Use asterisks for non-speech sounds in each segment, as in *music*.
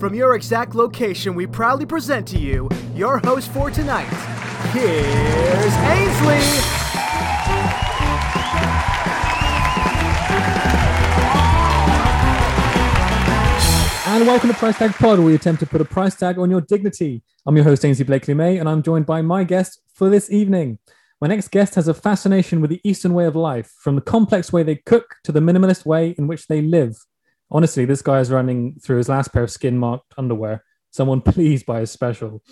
From your exact location, we proudly present to you your host for tonight. Here's Ainslie. And welcome to Price Tag Pod, where we attempt to put a price tag on your dignity. I'm your host, Ainslie Blakely May, and I'm joined by my guest for this evening. My next guest has a fascination with the Eastern way of life, from the complex way they cook to the minimalist way in which they live. Honestly, this guy is running through his last pair of skin marked underwear. Someone *laughs* please buy a special.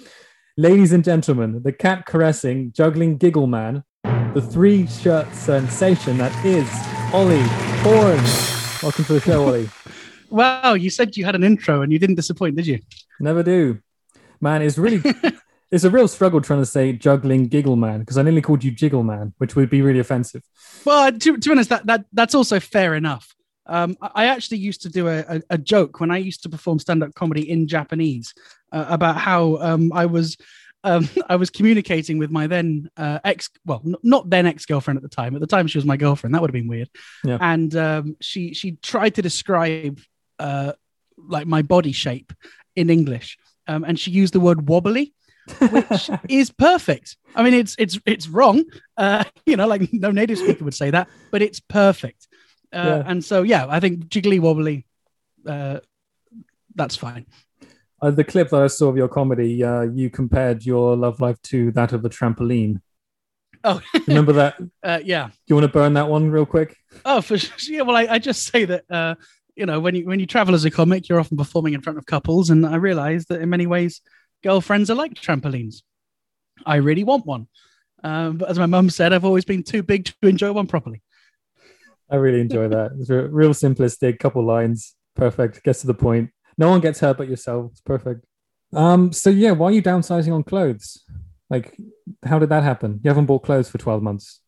Ladies and gentlemen, the cat caressing, juggling giggle man, the three shirt sensation that is Ollie Horn. Welcome to the show, Ollie. *laughs* Wow, you said you had an intro and you didn't disappoint, did you? Never do. Man, it's really *laughs* it's a real struggle trying to say juggling giggle man because I nearly called you jiggle man, which would be really offensive. Well, to, to be honest, that, that that's also fair enough. Um, I actually used to do a, a, joke when I used to perform stand-up comedy in Japanese uh, about how um, I was um, *laughs* I was communicating with my then uh, ex, well, n- not then ex girlfriend at the time. At the time, she was my girlfriend. That would have been weird. Yeah. And um, she she tried to describe uh, like my body shape in English, um, and she used the word wobbly, which *laughs* is perfect. I mean, it's it's it's wrong. Uh, *laughs* you know, like no native speaker would say that, but it's perfect. Uh, Yeah. And so, yeah, I think jiggly wobbly. Uh, that's fine. Uh, the clip that I saw of your comedy, uh, you compared your love life to that of a trampoline. Oh, Remember that? *laughs* uh, yeah. Do you want to burn that one real quick? Oh, for sure. *laughs* Yeah, well, I, I just say that uh, you know when you when you travel as a comic, you're often performing in front of couples, and I realise that in many ways, girlfriends are like trampolines. I really want one, um, but as my mum said, I've always been too big to enjoy one properly. I really enjoy that. It's re- real simplistic, couple lines, perfect, gets to the point. No one gets hurt but yourself. It's perfect. Um, so yeah, why are you downsizing on clothes? Like, how did that happen? You haven't bought clothes for 12 months.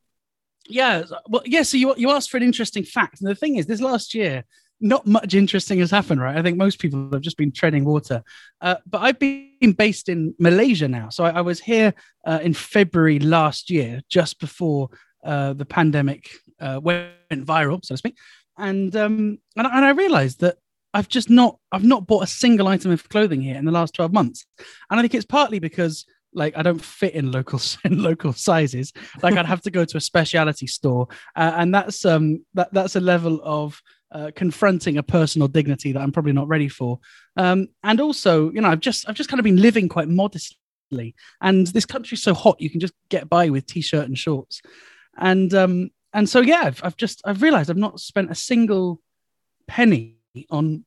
Yeah, well, yeah. So you you asked for an interesting fact, and the thing is, this last year, not much interesting has happened, right? I think most people have just been treading water. Uh, but I've been based in Malaysia now, so I, I was here uh, in February last year, just before uh, the pandemic uh, went viral, so to speak. And um, and, I- and I realised that I've just not I've not bought a single item of clothing here in the last twelve months, and I think it's partly because like I don't fit in local *laughs* in local sizes. Like I'd have to go to a specialty store, uh, and that's um that that's a level of uh, confronting a personal dignity that I'm probably not ready for. Um, and also, you know, I've just I've just kind of been living quite modestly, and this country's so hot, you can just get by with t-shirt and shorts, and um and so yeah, I've, I've just I've realised I've not spent a single penny on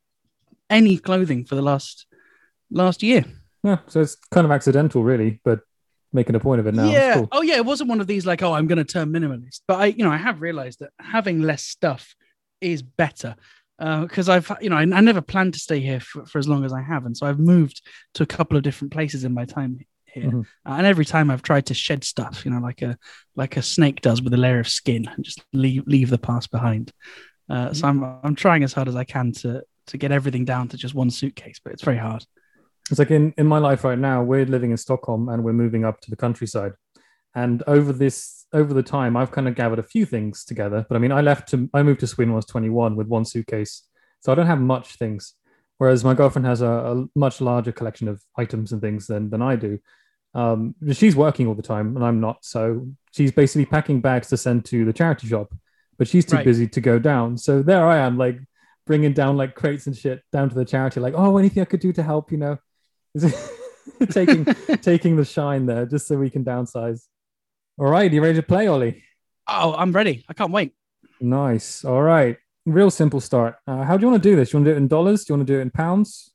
any clothing for the last last year. Yeah, so it's kind of accidental, really, but making a point of it now. Yeah. cool. Oh, yeah. It wasn't one of these like, oh, I'm going to turn minimalist. But I, you know, I have realized that having less stuff is better uh, because I've, you know, I, I never planned to stay here for, for as long as I have, and so I've moved to a couple of different places in my time here. Mhm. Uh, and every time I've tried to shed stuff, you know, like a like a snake does with a layer of skin, and just leave leave the past behind. Uh, so I'm I'm trying as hard as I can to to get everything down to just one suitcase, but it's very hard. It's like in, in my life right now, we're living in Stockholm and we're moving up to the countryside. And over this, over the time, I've kind of gathered a few things together. But I mean, I left to, I moved to Sweden when I was 21 with one suitcase. So I don't have much things. Whereas my girlfriend has a, a much larger collection of items and things than, than I do. Um, she's working all the time and I'm not. So she's basically packing bags to send to the charity shop, but she's too Right. busy to go down. So there I am, like bringing down like crates and shit down to the charity, like, oh, anything I could do to help, you know, *laughs* taking *laughs* taking the shine there just so we can downsize. All right, you ready to play, Ollie? Oh, I'm ready. I can't wait. Nice. All right, real simple start. Uh, how do you want to do this? You want to do it in dollars? Do you want to do it in pounds?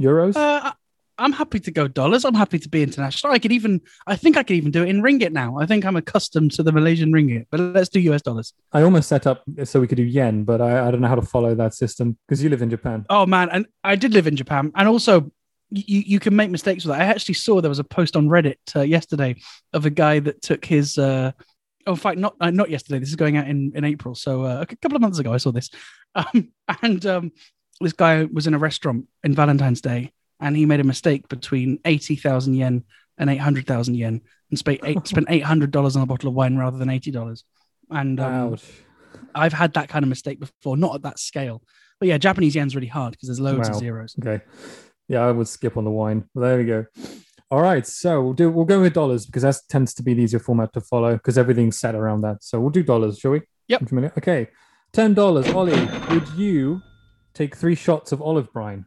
Euros? Uh, I'm happy to go dollars. I'm happy to be international. I could even, I think I could even do it in ringgit now. I think I'm accustomed to the Malaysian ringgit, but let's do US dollars. I almost set up so we could do yen, but I, I don't know how to follow that system because you live in Japan. Oh man, and I did live in Japan, and also you you can make mistakes with that. I actually saw there was a post on Reddit uh, yesterday of a guy that took his. Uh, oh, in fact, not uh, not yesterday. This is going out in in April, so uh, a couple of months ago I saw this, *laughs* um, and um, this guy was in a restaurant in Valentine's Day, and he made a mistake between eighty thousand yen and eight hundred thousand yen, and spent eight, *laughs* spent eight hundred dollars on a bottle of wine rather than eighty dollars. And um. I've had that kind of mistake before, not at that scale. But yeah, Japanese yen's really hard because there's loads Wow. of zeros. Okay. Yeah, I would skip on the wine. There we go. All right, so we'll do we'll go with dollars because that tends to be the easier format to follow because everything's set around that. So we'll do dollars, shall we? Yep. Okay. Ten dollars, Ollie. Would you take three shots of olive brine?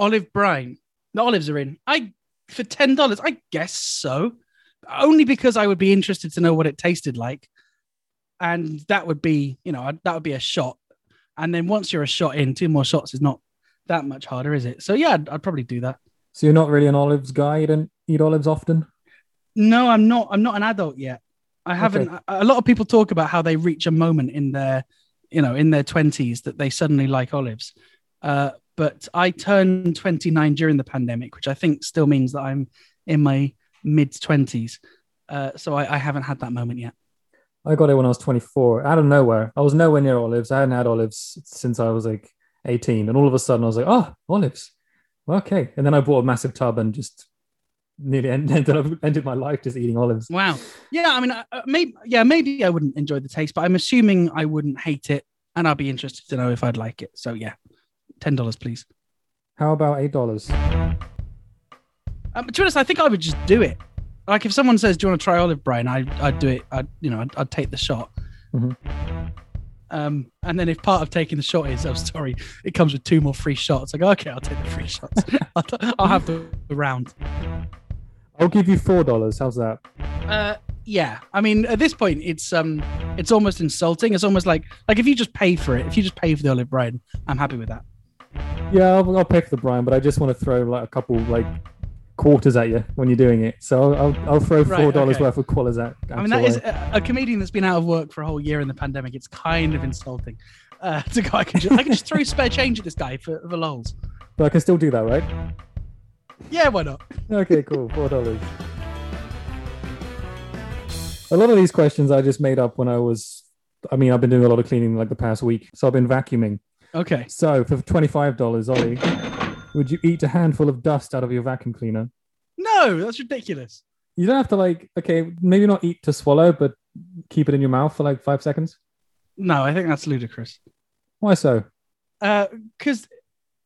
Olive brine. The olives are in. I for ten dollars. I guess so. Only because I would be interested to know what it tasted like, and that would be, you know, that would be a shot. And then once you're a shot in, two more shots is not that much harder, is it? So yeah, I'd, I'd probably do that. So you're not really an olives guy. You don't eat olives often. No, I'm not. I'm not an adult yet. I haven't. Okay. A lot of people talk about how they reach a moment in their, you know, in their twenties that they suddenly like olives. Uh, but I turned 29 during the pandemic, which I think still means that I'm in my mid 20s. Uh, so I, I haven't had that moment yet. I got it when I was 24, out of nowhere. I was nowhere near olives. I hadn't had olives since I was like 18, and all of a sudden I was like, oh, olives. Okay, and then I bought a massive tub and just nearly *laughs* ended up ended my life just eating olives. Wow. Yeah. I mean, uh, uh, maybe. Yeah, maybe I wouldn't enjoy the taste, but I'm assuming I wouldn't hate it, and I'd be interested to know if I'd like it. So yeah, ten dollars, please. How about eight dollars? Um, to be honest, I think I would just do it. Like if someone says, "Do you want to try olive brine?" I, I'd do it. I'd, you know, I'd, I'd take the shot. Mhm. Um, and then if part of taking the shot is, oh, sorry, it comes with two more free shots. Like okay, I'll take the free shots. *laughs* I'll, I'll have the, the round. I'll give you four dollars. How's that? Uh, yeah. I mean, at this point, it's um, it's almost insulting. It's almost like like if you just pay for it, if you just pay for the olive brine, I'm happy with that. Yeah, I'll, I'll pay for the brine, but I just want to throw like a couple like quarters at you when you're doing it. So I'll I'll throw Right, four dollars okay. worth of quarters at. I mean, that is a, a comedian that's been out of work for a whole year in the pandemic. It's kind of insulting. Uh, *laughs* to go, I can just, I can just throw spare change at this guy for, the lols. but I can still do that, right? Yeah, why not? Okay, cool. Four dollars. A lot of these questions I just made up when I was. I mean, I've been doing a lot of cleaning like the past week, so I've been vacuuming. Okay. So for twenty-five dollars, Ollie, would you eat a handful of dust out of your vacuum cleaner? No, that's ridiculous. You don't have to like. Okay, maybe not eat to swallow, but keep it in your mouth for like five seconds. No, I think that's ludicrous. Why so? Because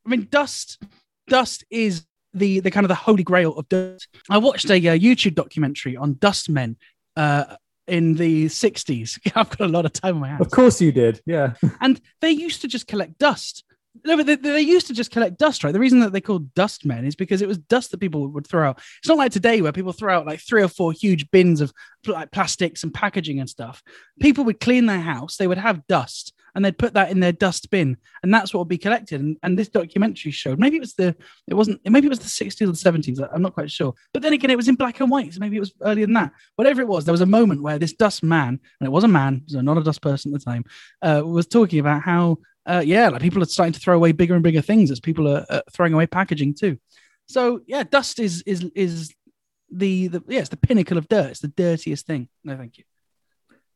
I mean, dust, dust is the the kind of the holy grail of dust. I watched a uh, YouTube documentary on dust men uh, in the '60s. *laughs* I've got a lot of time on my hands. Of course you did. Yeah. *laughs* and they used to just collect dust. No, but they, they used to just collect dust, right? The reason that they called dust men is because it was dust that people would throw out. It's not like today where people throw out like three or four huge bins of like plastics and packaging and stuff. People would clean their house, they would have dust, and they'd put that in their dust bin, and that's what would be collected. And, and this documentary showed maybe it was the it wasn't maybe it was the 60s or the 70s. I'm not quite sure. But then again, it was in black and white, so maybe it was earlier than that. Whatever it was, there was a moment where this dust man, and it was a man, so not a dust person at the time, uh, was talking about how uh, yeah, like people are starting to throw away bigger and bigger things as people are uh, throwing away packaging too. So yeah, dust is is is the the yeah, it's the pinnacle of dirt. It's the dirtiest thing. No, thank you.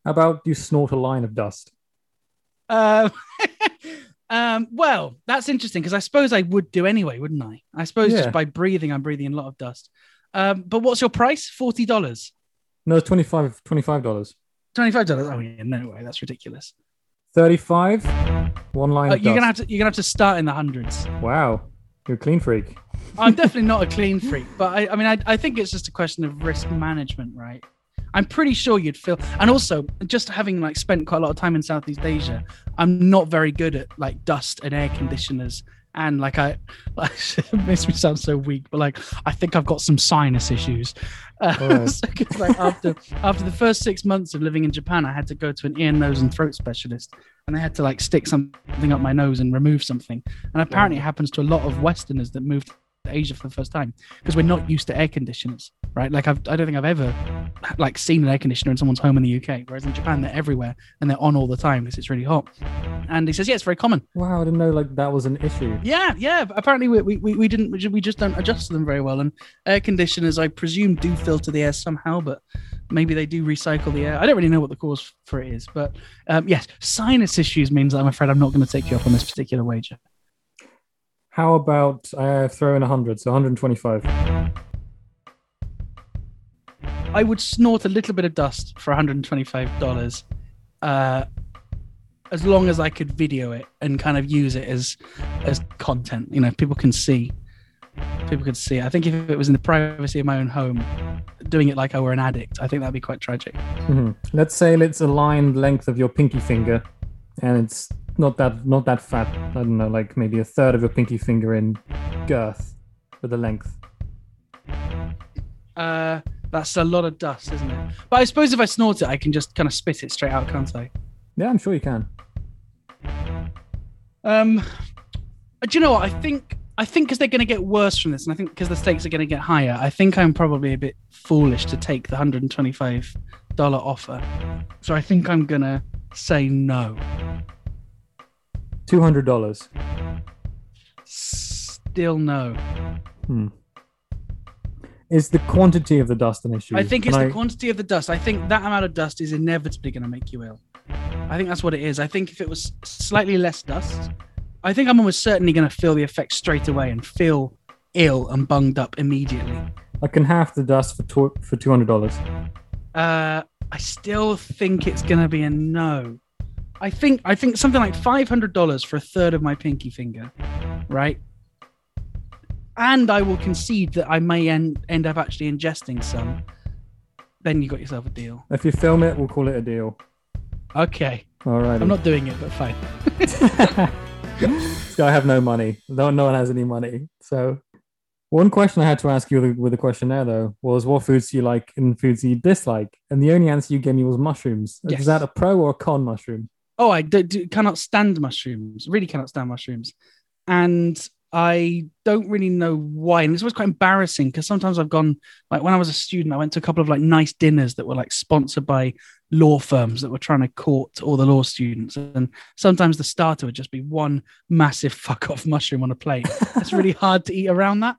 How about you snort a line of dust? Um, *laughs* um, well, that's interesting because I suppose I would do anyway, wouldn't I? I suppose Yeah. just by breathing, I'm breathing a lot of dust. Um, but what's your price? Forty dollars, No, 25 $25. twenty five dollars. Oh yeah, no way, that's ridiculous. 35 One line Uh, you're gonna have to you're gonna have to start in the hundreds. Wow. You're a clean freak. I'm *laughs* definitely not a clean freak, but I, I mean, I, I think it's just a question of risk management, right? I'm pretty sure you'd feel, and also just having like spent quite a lot of time in Southeast Asia, I'm not very good at like dust and air conditioners. And like I, *laughs* like, it makes me sound so weak, but like I think I've got some sinus issues. Uh, *laughs* Alright. so like after after the first six months of living in Japan, I had to go to an ear, nose, and throat specialist, and they had to like stick something up my nose and remove something. And apparently, it happens to a lot of Westerners that moved to Asia for the first time because we're not used to air conditioners, right? Like I've, I don't think I've ever like seen an air conditioner in someone's home in the UK, whereas in Japan they're everywhere and they're on all the time because it's really hot. And he says, yeah, it's very common. Wow, I didn't know like that was an issue. Yeah, yeah. Apparently we, we, we didn't we we just don't adjust to them very well. And air conditioners, I presume, do filter the air somehow, but maybe they do recycle the air. I don't really know what the cause for it is, but um, yes, sinus issues means I'm afraid I'm not going to take you up on this particular wager. How about I throw in 100, so 125. I would snort a little bit of dust for $125. Uh, as long as I could video it and kind of use it as as content. You know, people can see. People could see. it. I think if it was in the privacy of my own home, doing it like I were an addict, I think that'd be quite tragic. Mhm. Let's say it's a line length of your pinky finger, and it's not that not that fat. I don't know, like maybe a third of your pinky finger in girth for the length. Uh, that's a lot of dust, isn't it? But I suppose if I snort it, I can just kind of spit it straight out, can't I? Yeah, I'm sure you can. Um, do you know what? I think I think because they're going to get worse from this, and I think because the stakes are going to get higher, I think I'm probably a bit foolish to take the hundred and twenty-five dollar offer. So I think I'm gonna say no. Two hundred dollars. Still no. Hmm. Is the quantity of the dust an issue? I think it's Can the I- quantity of the dust. I think that amount of dust is inevitably going to make you ill. I think that's what it is. I think if it was slightly less dust, I think I'm almost certainly going to feel the effect straight away and feel ill and bunged up immediately. I can half the dust for tw- for two hundred dollars. Uh, I still think it's going to be a no. I think I think something like five hundred dollars for a third of my pinky finger, right? And I will concede that I may end end up actually ingesting some. Then you got yourself a deal. If you film it, we'll call it a deal. Okay, All right. I'm not doing it, but fine. *laughs* so I have no money. No, no one has any money. So one question I had to ask you with, the questionnaire though was what foods do you like and foods do you dislike? And the only answer you gave me was mushrooms. Yes. Is that a pro or a con mushroom? Oh, I do, do, cannot stand mushrooms. Really cannot stand mushrooms, and I don't really know why. And it's always quite embarrassing because sometimes I've gone like when I was a student, I went to a couple of like nice dinners that were like sponsored by law firms that were trying to court all the law students, and sometimes the starter would just be one massive *laughs* fuck off mushroom on a plate. it's really hard to eat around that.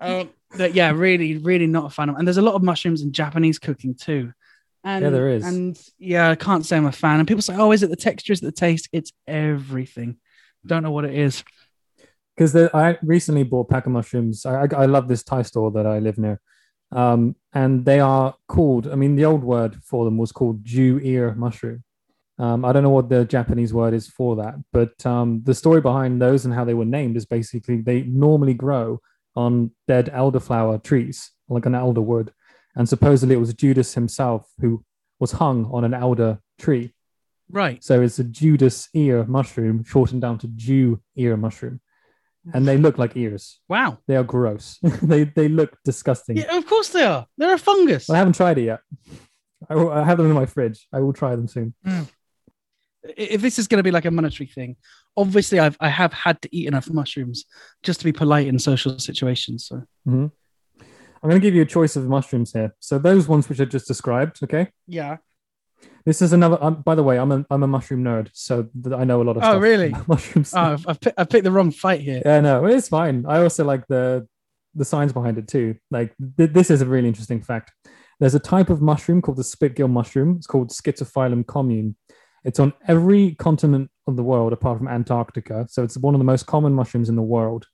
Um, but yeah, really, really not a fan of. And there's a lot of mushrooms in Japanese cooking too. And, Yeah, there is. And yeah, I can't say I'm a fan. And people say, "Oh, is it the texture? Is it the taste?" It's everything. Don't know what it is. Because I recently bought a pack of mushrooms. I, I, I love this Thai store that I live near. Um, and they are called, I mean, the old word for them was called Jew ear mushroom. Um, I don't know what the Japanese word is for that, but um, the story behind those and how they were named is basically they normally grow on dead elderflower trees, like an elder wood. And supposedly it was Judas himself who was hung on an elder tree. Right. So it's a Judas ear mushroom, shortened down to Jew ear mushroom. And they look like ears. Wow. They are gross. *laughs* they they look disgusting. Yeah, of course they are. They're a fungus. I haven't tried it yet. I, will- I have them in my fridge. I will try them soon. if this is going to be like a monetary thing, obviously I've I have had to eat enough mushrooms just to be polite in social situations. So Mhm. I'm going to give you a choice of mushrooms here. So those ones which I just described. Okay. yeah. This is another. Um, by the way, I'm a I'm a mushroom nerd, so I know a lot of Oh, stuff. really? *laughs* mushrooms. Oh, I've, I've, picked, I've picked the wrong fight here. Yeah, no, it's fine. I also like the the science behind it too. Like th- this is a really interesting fact. There's a type of mushroom called the split gill mushroom. It's called Schizophyllum commune. It's on every continent of the world apart from Antarctica. So it's one of the most common mushrooms in the world.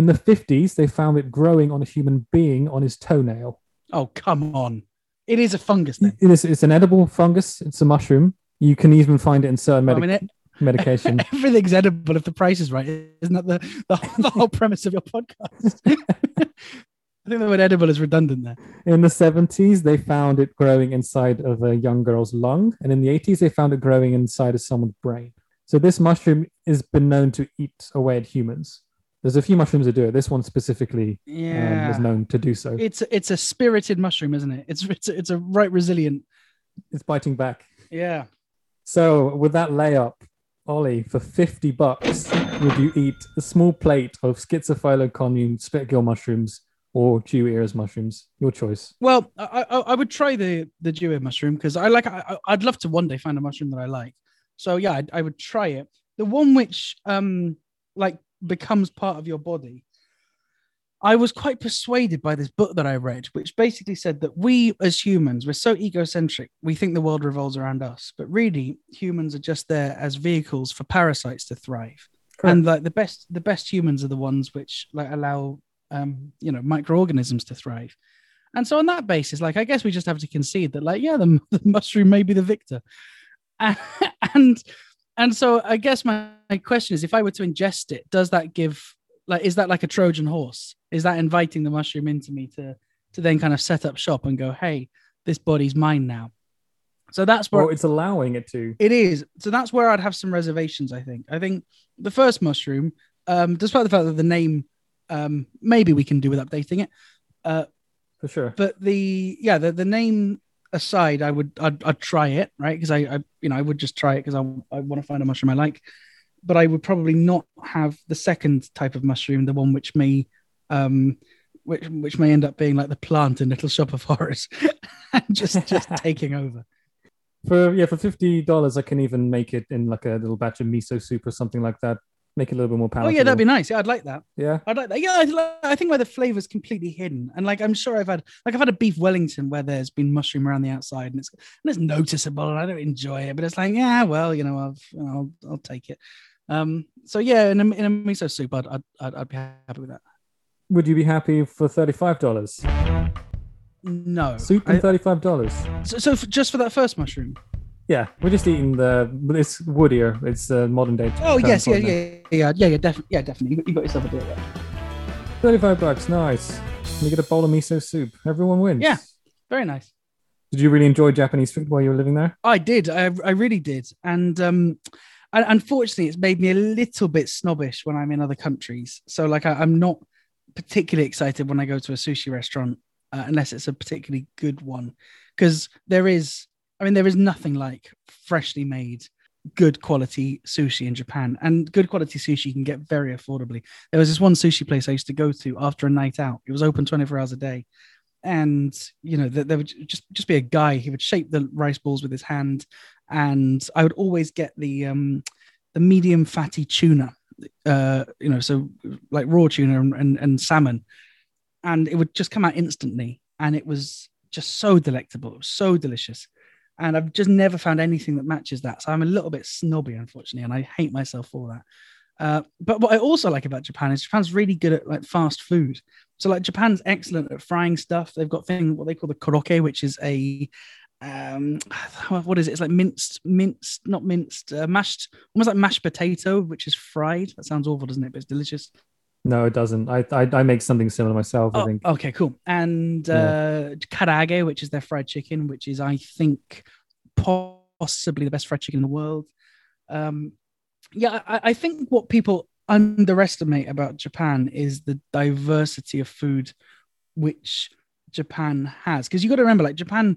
In the 50s, they found it growing on a human being on his toenail. Oh, come on. It is a fungus then. It is, it's an edible fungus. It's a mushroom. You can even find it in certain I mean, it, medication. *laughs* everything's edible if the price is right. Isn't that the, the, the whole *laughs* premise of your podcast? *laughs* I think the word edible is redundant there. In the 70s, they found it growing inside of a young girl's lung. And in the 80s, they found it growing inside of someone's brain. So this mushroom has been known to eat away at humans. There's a few mushrooms that do it. This one specifically um, is known to do so. it's it's a spirited mushroom, isn't it? It's it's a, it's a right resilient. It's biting back. Yeah. So with that layup, Ollie, for 50 bucks, would you eat a small plate of Schizophyllum split gill mushrooms or Jew ears mushrooms? Your choice. Well, I, I I would try the the dewey mushroom because I like I, I'd love to one day find a mushroom that I like. So yeah, I, I would try it. The one which um like becomes part of your body. I was quite persuaded by this book that I read, which basically said that we as humans, we're so egocentric, we think the world revolves around us, but really humans are just there as vehicles for parasites to thrive. And like the best, the best humans are the ones which like allow um, you know, microorganisms to thrive. And so on that basis, like I guess we just have to concede that, like, yeah, the, *laughs* the mushroom may be the victor. *laughs* And and, so I guess my, my question is if I were to ingest it, does that give like is that like a Trojan horse? Is that inviting the mushroom into me to to then kind of set up shop and go, hey, this body's mine now? So that's where Or it's allowing it to. it is. So that's where I'd have some reservations, I think. I think the first mushroom, um, despite the fact that the name um maybe we can do with updating it. Uh For sure. but the yeah the, the name aside i would i'd, I'd try it right? Because I, I you know i would just try it because I, I want to find a mushroom i like. But i would probably not have the second type of mushroom the one which may um which which may end up being like the plant in little shop of horrors *laughs* and just just *laughs* taking over. For yeah, for fifty dollars, I can even make it in like a little batch of miso soup or something like that. Make it a little bit more powerful. oh yeah that'd be nice yeah i'd like that yeah. I'd like that. Yeah, I, li- I think where the flavor's completely hidden, and like I'm sure I've had like I've had a beef Wellington where there's been mushroom around the outside, and it's and it's noticeable, and I don't enjoy it, but it's like yeah, well, you know, I've you know, I'll I'll take it. Um, so yeah, in a, in a miso soup, I'd, I'd I'd I'd be happy with that. Would you be happy for thirty-five dollars? No, Soup and thirty-five dollars. so, so for, just for that first mushroom. Yeah, we're just eating the. It's woodier. It's uh, modern day. Oh yes, yeah, yeah, yeah, yeah, yeah, definitely, yeah, definitely. You got, you got yourself a deal. There. Thirty-five bucks. Nice. And you get a bowl of miso soup. Everyone wins. Yeah. Very nice. Did you really enjoy Japanese food while you were living there? I did. I, I really did. And um, and unfortunately, it's made me a little bit snobbish when I'm in other countries. So, like, I, I'm not particularly excited when I go to a sushi restaurant uh, unless it's a particularly good one, because there is, I mean, there is nothing like freshly made, good quality sushi in Japan, and good quality sushi you can get very affordably. There was this one sushi place I used to go to after a night out. It was open 24 hours a day. And you know, there, there would just just be a guy. He would shape the rice balls with his hand, and I would always get the um, the medium fatty tuna, uh, you know, so like raw tuna and, and, and salmon, and it would just come out instantly, and it was just so delectable. It was so delicious, and I've just never found anything that matches that. So I'm a little bit snobby, unfortunately, and I hate myself for that. Uh, but what I also like about Japan is Japan's really good at like fast food. So like Japan's excellent at frying stuff. They've got thing what they call the korokke, which is a um *sighs* what is it? It's like minced, minced, not minced, uh, mashed, almost like mashed potato, which is fried. That sounds awful, doesn't it? But it's delicious. No, it doesn't. I I, I make something similar myself. I Oh, think. okay, cool. And uh, karaage, which is their fried chicken, which is I think possibly the best fried chicken in the world. Um, yeah, I, I think what people underestimate about Japan is the diversity of food which Japan has. Because you got to remember, like Japan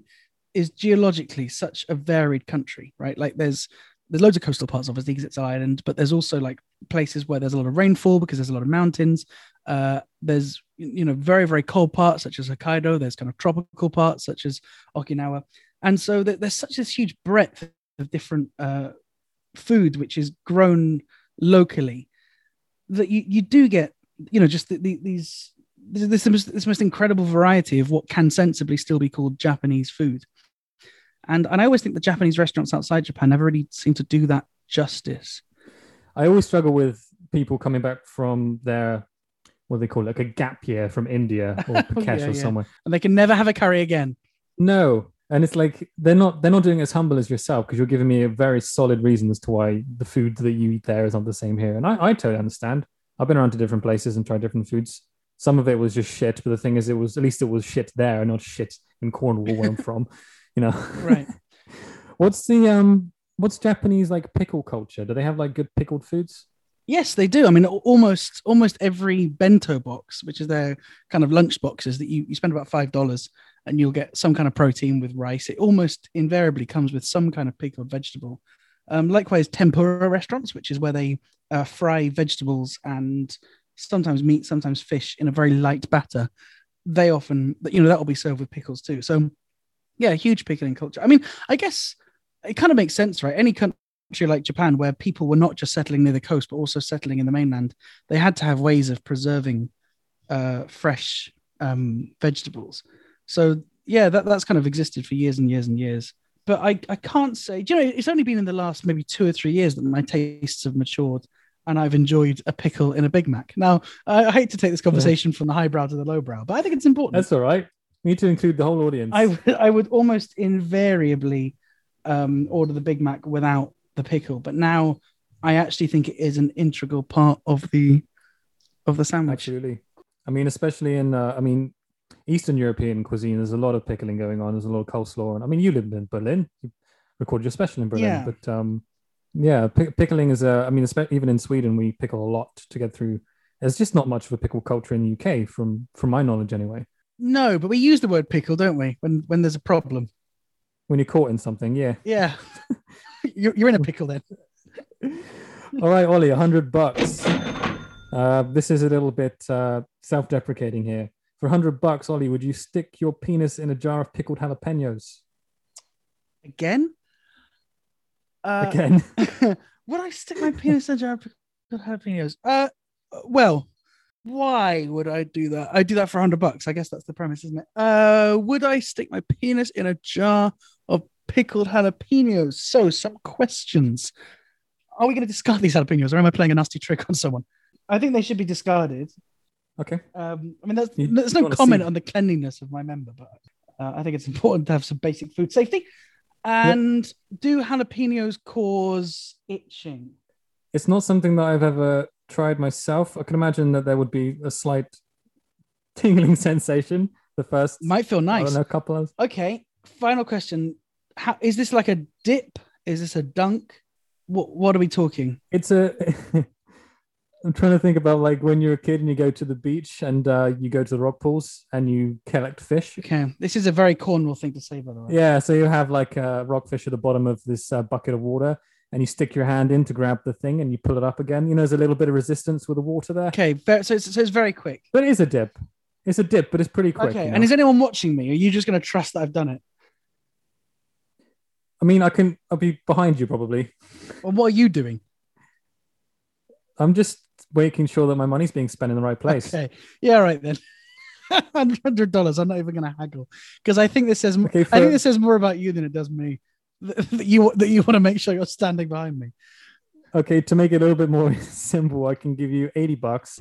is geologically such a varied country, right? Like there's there's loads of coastal parts, obviously, because it's an island, but there's also like places where there's a lot of rainfall because there's a lot of mountains. Uh, there's you know very very cold parts such as Hokkaido. There's kind of tropical parts such as Okinawa, and so there- there's such this huge breadth of different uh, food which is grown locally that you you do get you know just the, the, these this, this this most incredible variety of what can sensibly still be called Japanese food. And and I always think the Japanese restaurants outside Japan never really seem to do that justice. I always struggle with people coming back from their what do they call it, like a gap year from India *laughs* or Phuket oh, Yeah, or yeah. somewhere. And they can never have a curry again. No, and it's like they're not they're not doing as humble as yourself because you're giving me a very solid reason as to why the food that you eat there is not the same here, and I, I totally understand. I've been around to different places and tried different foods. Some of it was just shit, but the thing is, it was at least it was shit there, and not shit in Cornwall where I'm from. *laughs* You know, Right. *laughs* what's the um what's Japanese like pickle culture? Do they have like good pickled foods? Yes, they do. I mean, almost almost every bento box, which is their kind of lunch boxes that you, you spend about five dollars and you'll get some kind of protein with rice. It almost invariably comes with some kind of pickled vegetable. Um, likewise, tempura restaurants, which is where they uh, fry vegetables and sometimes meat, sometimes fish in a very light batter. They often, you know, that will be served with pickles too. So, yeah, huge pickling culture. I mean, I guess it kind of makes sense, right? Any country like Japan, where people were not just settling near the coast, but also settling in the mainland, they had to have ways of preserving uh, fresh um, vegetables. So yeah, that, that's kind of existed for years and years and years. But I, I can't say, you know, it's only been in the last maybe two or three years that my tastes have matured and I've enjoyed a pickle in a Big Mac. Now, I, I hate to take this conversation from the highbrow to the lowbrow, but I think it's important. That's all right. We need to include the whole audience. I would I would almost invariably um, order the Big Mac without the pickle, but now I actually think it is an integral part of the of the sandwich. Absolutely. I mean, especially in, uh, I mean, Eastern European cuisine, there's a lot of pickling going on. There's a lot of coleslaw. And I mean, you lived in Berlin. You recorded your special in Berlin. Yeah. But um, yeah, pick- pickling is a, I mean, even in Sweden, we pickle a lot to get through. There's just not much of a pickle culture in the UK, from from my knowledge anyway. No, but we use the word pickle, don't we? When when there's a problem. When you're caught in something, yeah. Yeah, *laughs* you're, you're in a pickle then. *laughs* All right, Ollie, a hundred bucks. Uh, this is a little bit uh, self-deprecating here. For a hundred bucks, Ollie, would you stick your penis in a jar of pickled jalapenos Again? Uh, again? *laughs* would I stick my penis in a jar of pickled jalapenos? Uh, well, why would I do that? I do that for hundred bucks. I guess that's the premise, isn't it? Uh, would I stick my penis in a jar of pickled jalapenos? So, some questions. Are we going to discard these jalapenos, or am I playing a nasty trick on someone? I think they should be discarded. okay. Um, I mean, there's, You- there's no comment see- on the cleanliness of my member, but uh, I think it's important to have some basic food safety. And do jalapenos cause itching? It's not something that I've ever tried myself. I can imagine that there would be a slight tingling *laughs* sensation the first Might feel nice. know, couple of Okay, final question. How, is this like a dip? Is this a dunk? What What are we talking? it's a *laughs* I'm trying to think about like when you're a kid and you go to the beach and uh, you go to the rock pools and you collect fish. Okay, this is a very Cornwall thing to say, by the way. Yeah, so you have like a rockfish at the bottom of this uh, bucket of water, and you stick your hand in to grab the thing, and you pull it up again. You know, there's a little bit of resistance with the water there, Okay, so, it's, so it's very quick. but it is a dip. It's a dip, but it's pretty quick. okay, you and is anyone watching me? Are you just going to trust that I've done it? I mean, I can. I'll be behind you probably. Or what are you doing? I'm just making sure that my money's being spent in the right place. Okay. Yeah, right then. *laughs* Hundred dollars. I'm not even going to haggle because I think this says. Okay, I think this says more about you than it does me. That you that you want to make sure you're standing behind me. Okay, to make it a little bit more *laughs* simple, I can give you 80 bucks,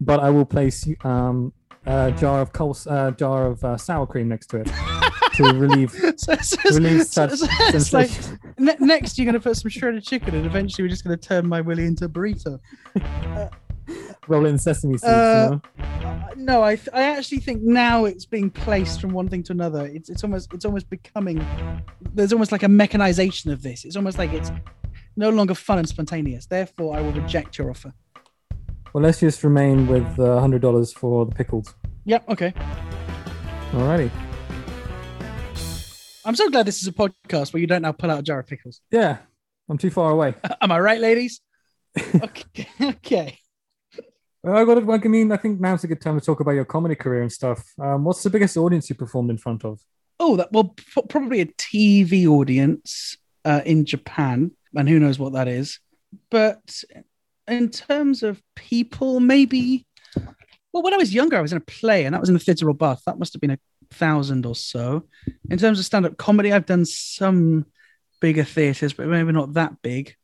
but I will place um, a jar of coal, uh, jar of uh, sour cream next to it to *laughs* relieve So, relieve so- such like ne- next you're going to put some shredded chicken, and eventually we're just going to turn my willy into a burrito. Roll *laughs* in sesame seeds. Uh, you know? Uh, no, I th- I actually think now it's being placed from one thing to another. It's it's almost it's almost becoming there's almost like a mechanization of this. It's almost like it's no longer fun and spontaneous. Therefore, I will reject your offer. Well, let's just remain with uh, $100 for the pickles. Yep. Okay. Alrighty. I'm so glad this is a podcast where you don't now pull out a jar of pickles. Yeah, I'm too far away. *laughs* Am I right, ladies? *laughs* okay. *laughs* okay. Well, I got it. I mean, I think now's a good time to talk about your comedy career and stuff. Um, what's the biggest audience you performed in front of? Oh, that well, p- probably a TV audience uh, in Japan, and who knows what that is. But in terms of people, maybe. Well, when I was younger, I was in a play, and that was in the Theatre Bath. That must have been a thousand or so. In terms of stand-up comedy, I've done some bigger theatres, but maybe not that big.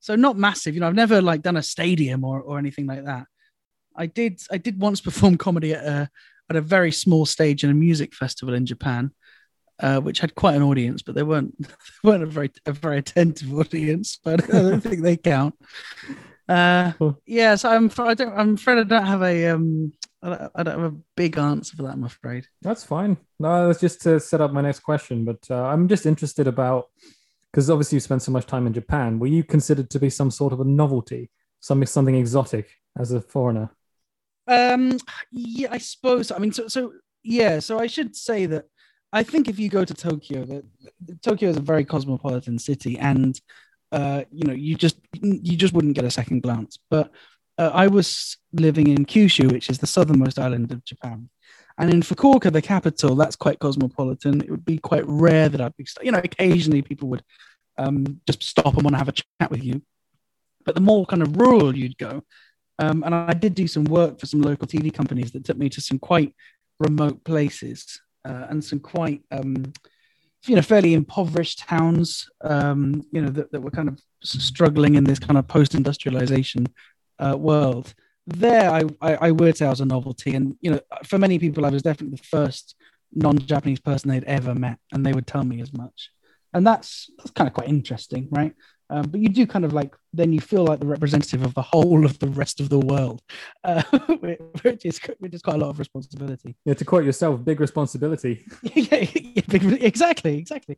So not massive. You know, I've never like done a stadium or, or anything like that. I did. I did once perform comedy at a at a very small stage in a music festival in Japan uh, which had quite an audience, but they weren't *laughs* they weren't a very a very attentive audience. But *laughs* I don't think they count. Uh, Cool. yeah, so I'm I don't I'm afraid I don't have a um I don't, I don't have a big answer for that. I'm afraid. That's fine. No, that's just to set up my next question. But uh, I'm just interested about because obviously you spent so much time in Japan. Were you considered to be some sort of a novelty, something something exotic as a foreigner? Um, yeah, I suppose. I mean, so so yeah. So I should say that I think if you go to Tokyo, that Tokyo is a very cosmopolitan city, and uh, you know, you just you just wouldn't get a second glance. But uh, I was living in Kyushu, which is the southernmost island of Japan, and in Fukuoka, the capital, that's quite cosmopolitan. It would be quite rare that I'd be, you know, occasionally people would um, just stop and want to have a chat with you. But the more kind of rural you'd go, um, and I did do some work for some local TV companies that took me to some quite remote places uh, and some quite, um, you know, fairly impoverished towns, um, you know, that, that were kind of struggling in this kind of post-industrialization uh, world. There, I, I, I would say I was a novelty, and you know, for many people, I was definitely the first non-Japanese person they'd ever met, and they would tell me as much. And that's that's kind of quite interesting, right? Um, but you do kind of like then you feel like the representative of the whole of the rest of the world, uh, *laughs* which is which is quite a lot of responsibility. Yeah, to quote yourself, big responsibility. *laughs* yeah, yeah, big, exactly, exactly.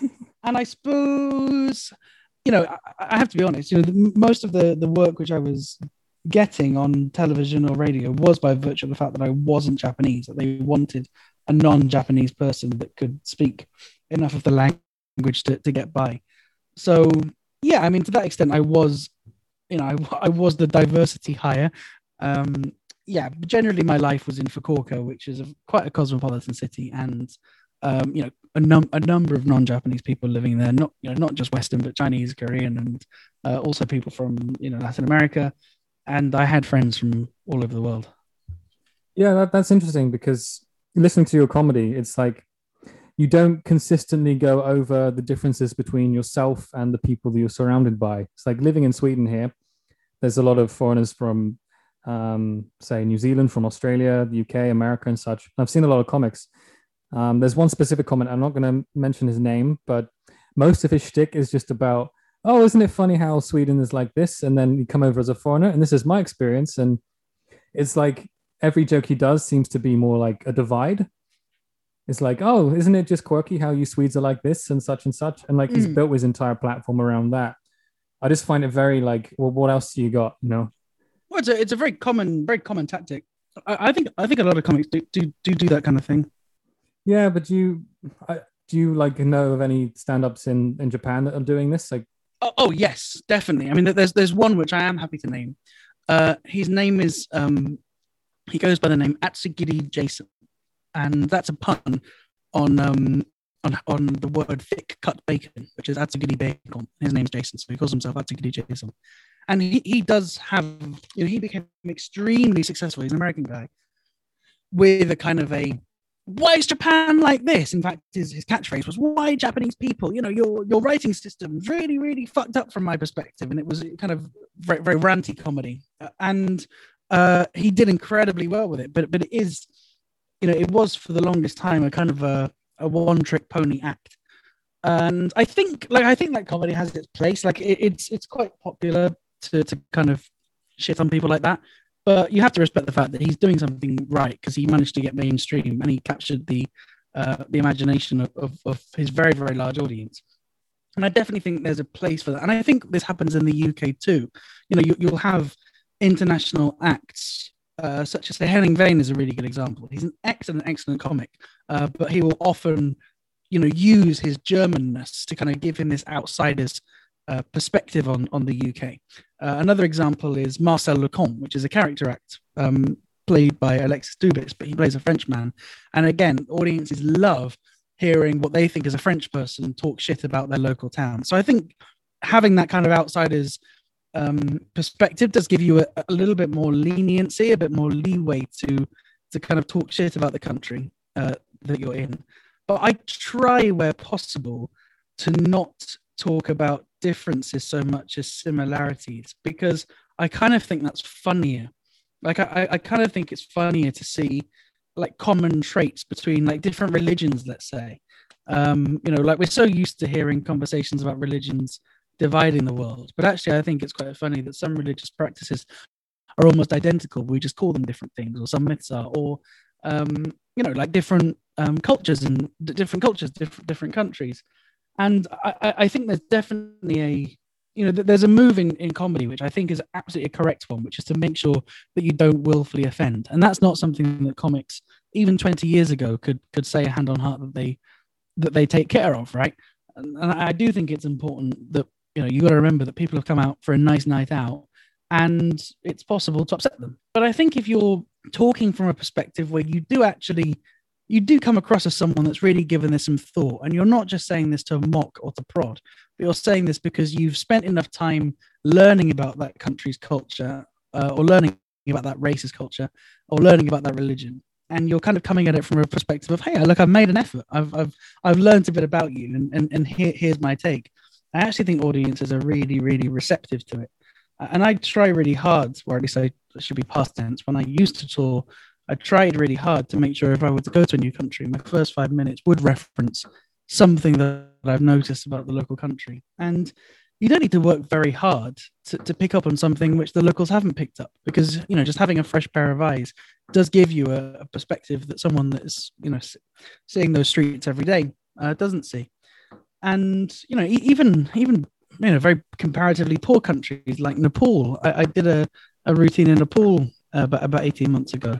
*laughs* and I suppose you know I, I, have to be honest. You know, the, most of the the work which I was getting on television or radio was by virtue of the fact that I wasn't Japanese. That they wanted a non-Japanese person that could speak enough of the language to, to get by. So yeah, I mean, to that extent, I was, you know, I, *laughs* I was the diversity hire. Um, yeah, generally my life was in Fukuoka, which is a, quite a cosmopolitan city, and um, you know, a, num- a number of non-Japanese people living there, not you know, not just Western, but Chinese, Korean, and uh, also people from you know Latin America, and I had friends from all over the world. Yeah, that, that's interesting because listening to your comedy, it's like you don't consistently go over the differences between yourself and the people that you're surrounded by. It's like living in Sweden here. There's a lot of foreigners from, um, say, New Zealand, from Australia, the UK, America, and such. I've seen a lot of comics. Um, there's one specific comment. I'm not going to mention his name, but most of his shtick is just about, oh, isn't it funny how Sweden is like this? And then you come over as a foreigner, and this is my experience. And it's like every joke he does seems to be more like a divide it's like, oh, isn't it just quirky how you Swedes are like this and such and such? And like mm. he's built his entire platform around that. I just find it very like, well, what else do you got? You know? Well, it's a, it's a very common, very common tactic. I, I think I think a lot of comics do, do do do that kind of thing. Yeah, but do you I, do you like know of any stand-ups in in Japan that are doing this? Like, oh, oh yes, definitely. I mean, there's there's one which I am happy to name. Uh, his name is um, he goes by the name Atsugiri Jason and that's a pun on um on, on the word thick cut bacon, which is Atsugiri Bacon. His name's Jason, so he calls himself Atsugiri Jason. And he, he does have, you know, he became extremely successful. He's an American guy with a kind of a why is Japan like this? In fact, his, his catchphrase was why Japanese people, you know, your your writing system really, really fucked up from my perspective. And it was kind of very, very ranty comedy. And uh, he did incredibly well with it. But but it is you know, it was for the longest time a kind of a, a one trick pony act. And I think, like, I think that comedy has its place. Like, it, it's it's quite popular to to kind of shit on people like that. But you have to respect the fact that he's doing something right because he managed to get mainstream and he captured the uh, the imagination of, of, of his very very large audience. And I definitely think there's a place for that. And I think this happens in the UK too. You know, you, you'll have international acts uh, such as the Henning Wehn is a really good example. He's an excellent, excellent comic, uh, but he will often, you know, use his Germanness to kind of give him this outsider's uh, perspective on on the UK. Uh, another example is Marcel Lucont, which is a character act um, played by Alexis Dubus, but he plays a French man. And again, audiences love hearing what they think is a French person talk shit about their local town. So I think having that kind of outsiders um, perspective does give you a, a, little bit more leniency, a bit more leeway to to kind of talk shit about the country uh, that you're in. But I try where possible to not talk about differences so much as similarities because I kind of think that's funnier. Like I, I kind of think it's funnier to see like common traits between like different religions, let's say. Um, you know, like we're so used to hearing conversations about religions dividing the world. But actually, I think it's quite funny that some religious practices are almost identical. We just call them different things, or some myths are, or um, you know, like different um, cultures and different cultures, different different countries. And I, I think there's definitely a you know, there's a move in, in comedy which I think is absolutely a correct one, which is to make sure that you don't willfully offend. And that's not something that comics, even 20 years ago, could could say a hand on heart that they that they take care of, right? And I do think it's important that you know, you got to remember that people have come out for a nice night out and it's possible to upset them. But I think if you're talking from a perspective where you do actually you do come across as someone that's really given this some thought and you're not just saying this to mock or to prod but you're saying this because you've spent enough time learning about that country's culture uh, or learning about that racist culture or learning about that religion and you're kind of coming at it from a perspective of hey look i've made an effort i've i've, I've learned a bit about you and, and, and here, here's my take I actually think audiences are really, really receptive to it. And I try really hard, or at least I should be past tense. When I used to tour, I tried really hard to make sure if I were to go to a new country, my first five minutes would reference something that I've noticed about the local country. And you don't need to work very hard to, to pick up on something which the locals haven't picked up because you know just having a fresh pair of eyes does give you a, a perspective that someone that's you know seeing those streets every day uh, doesn't see and you know even even you know very comparatively poor countries like nepal. I, I did a, a routine in nepal uh, about, about 18 months ago.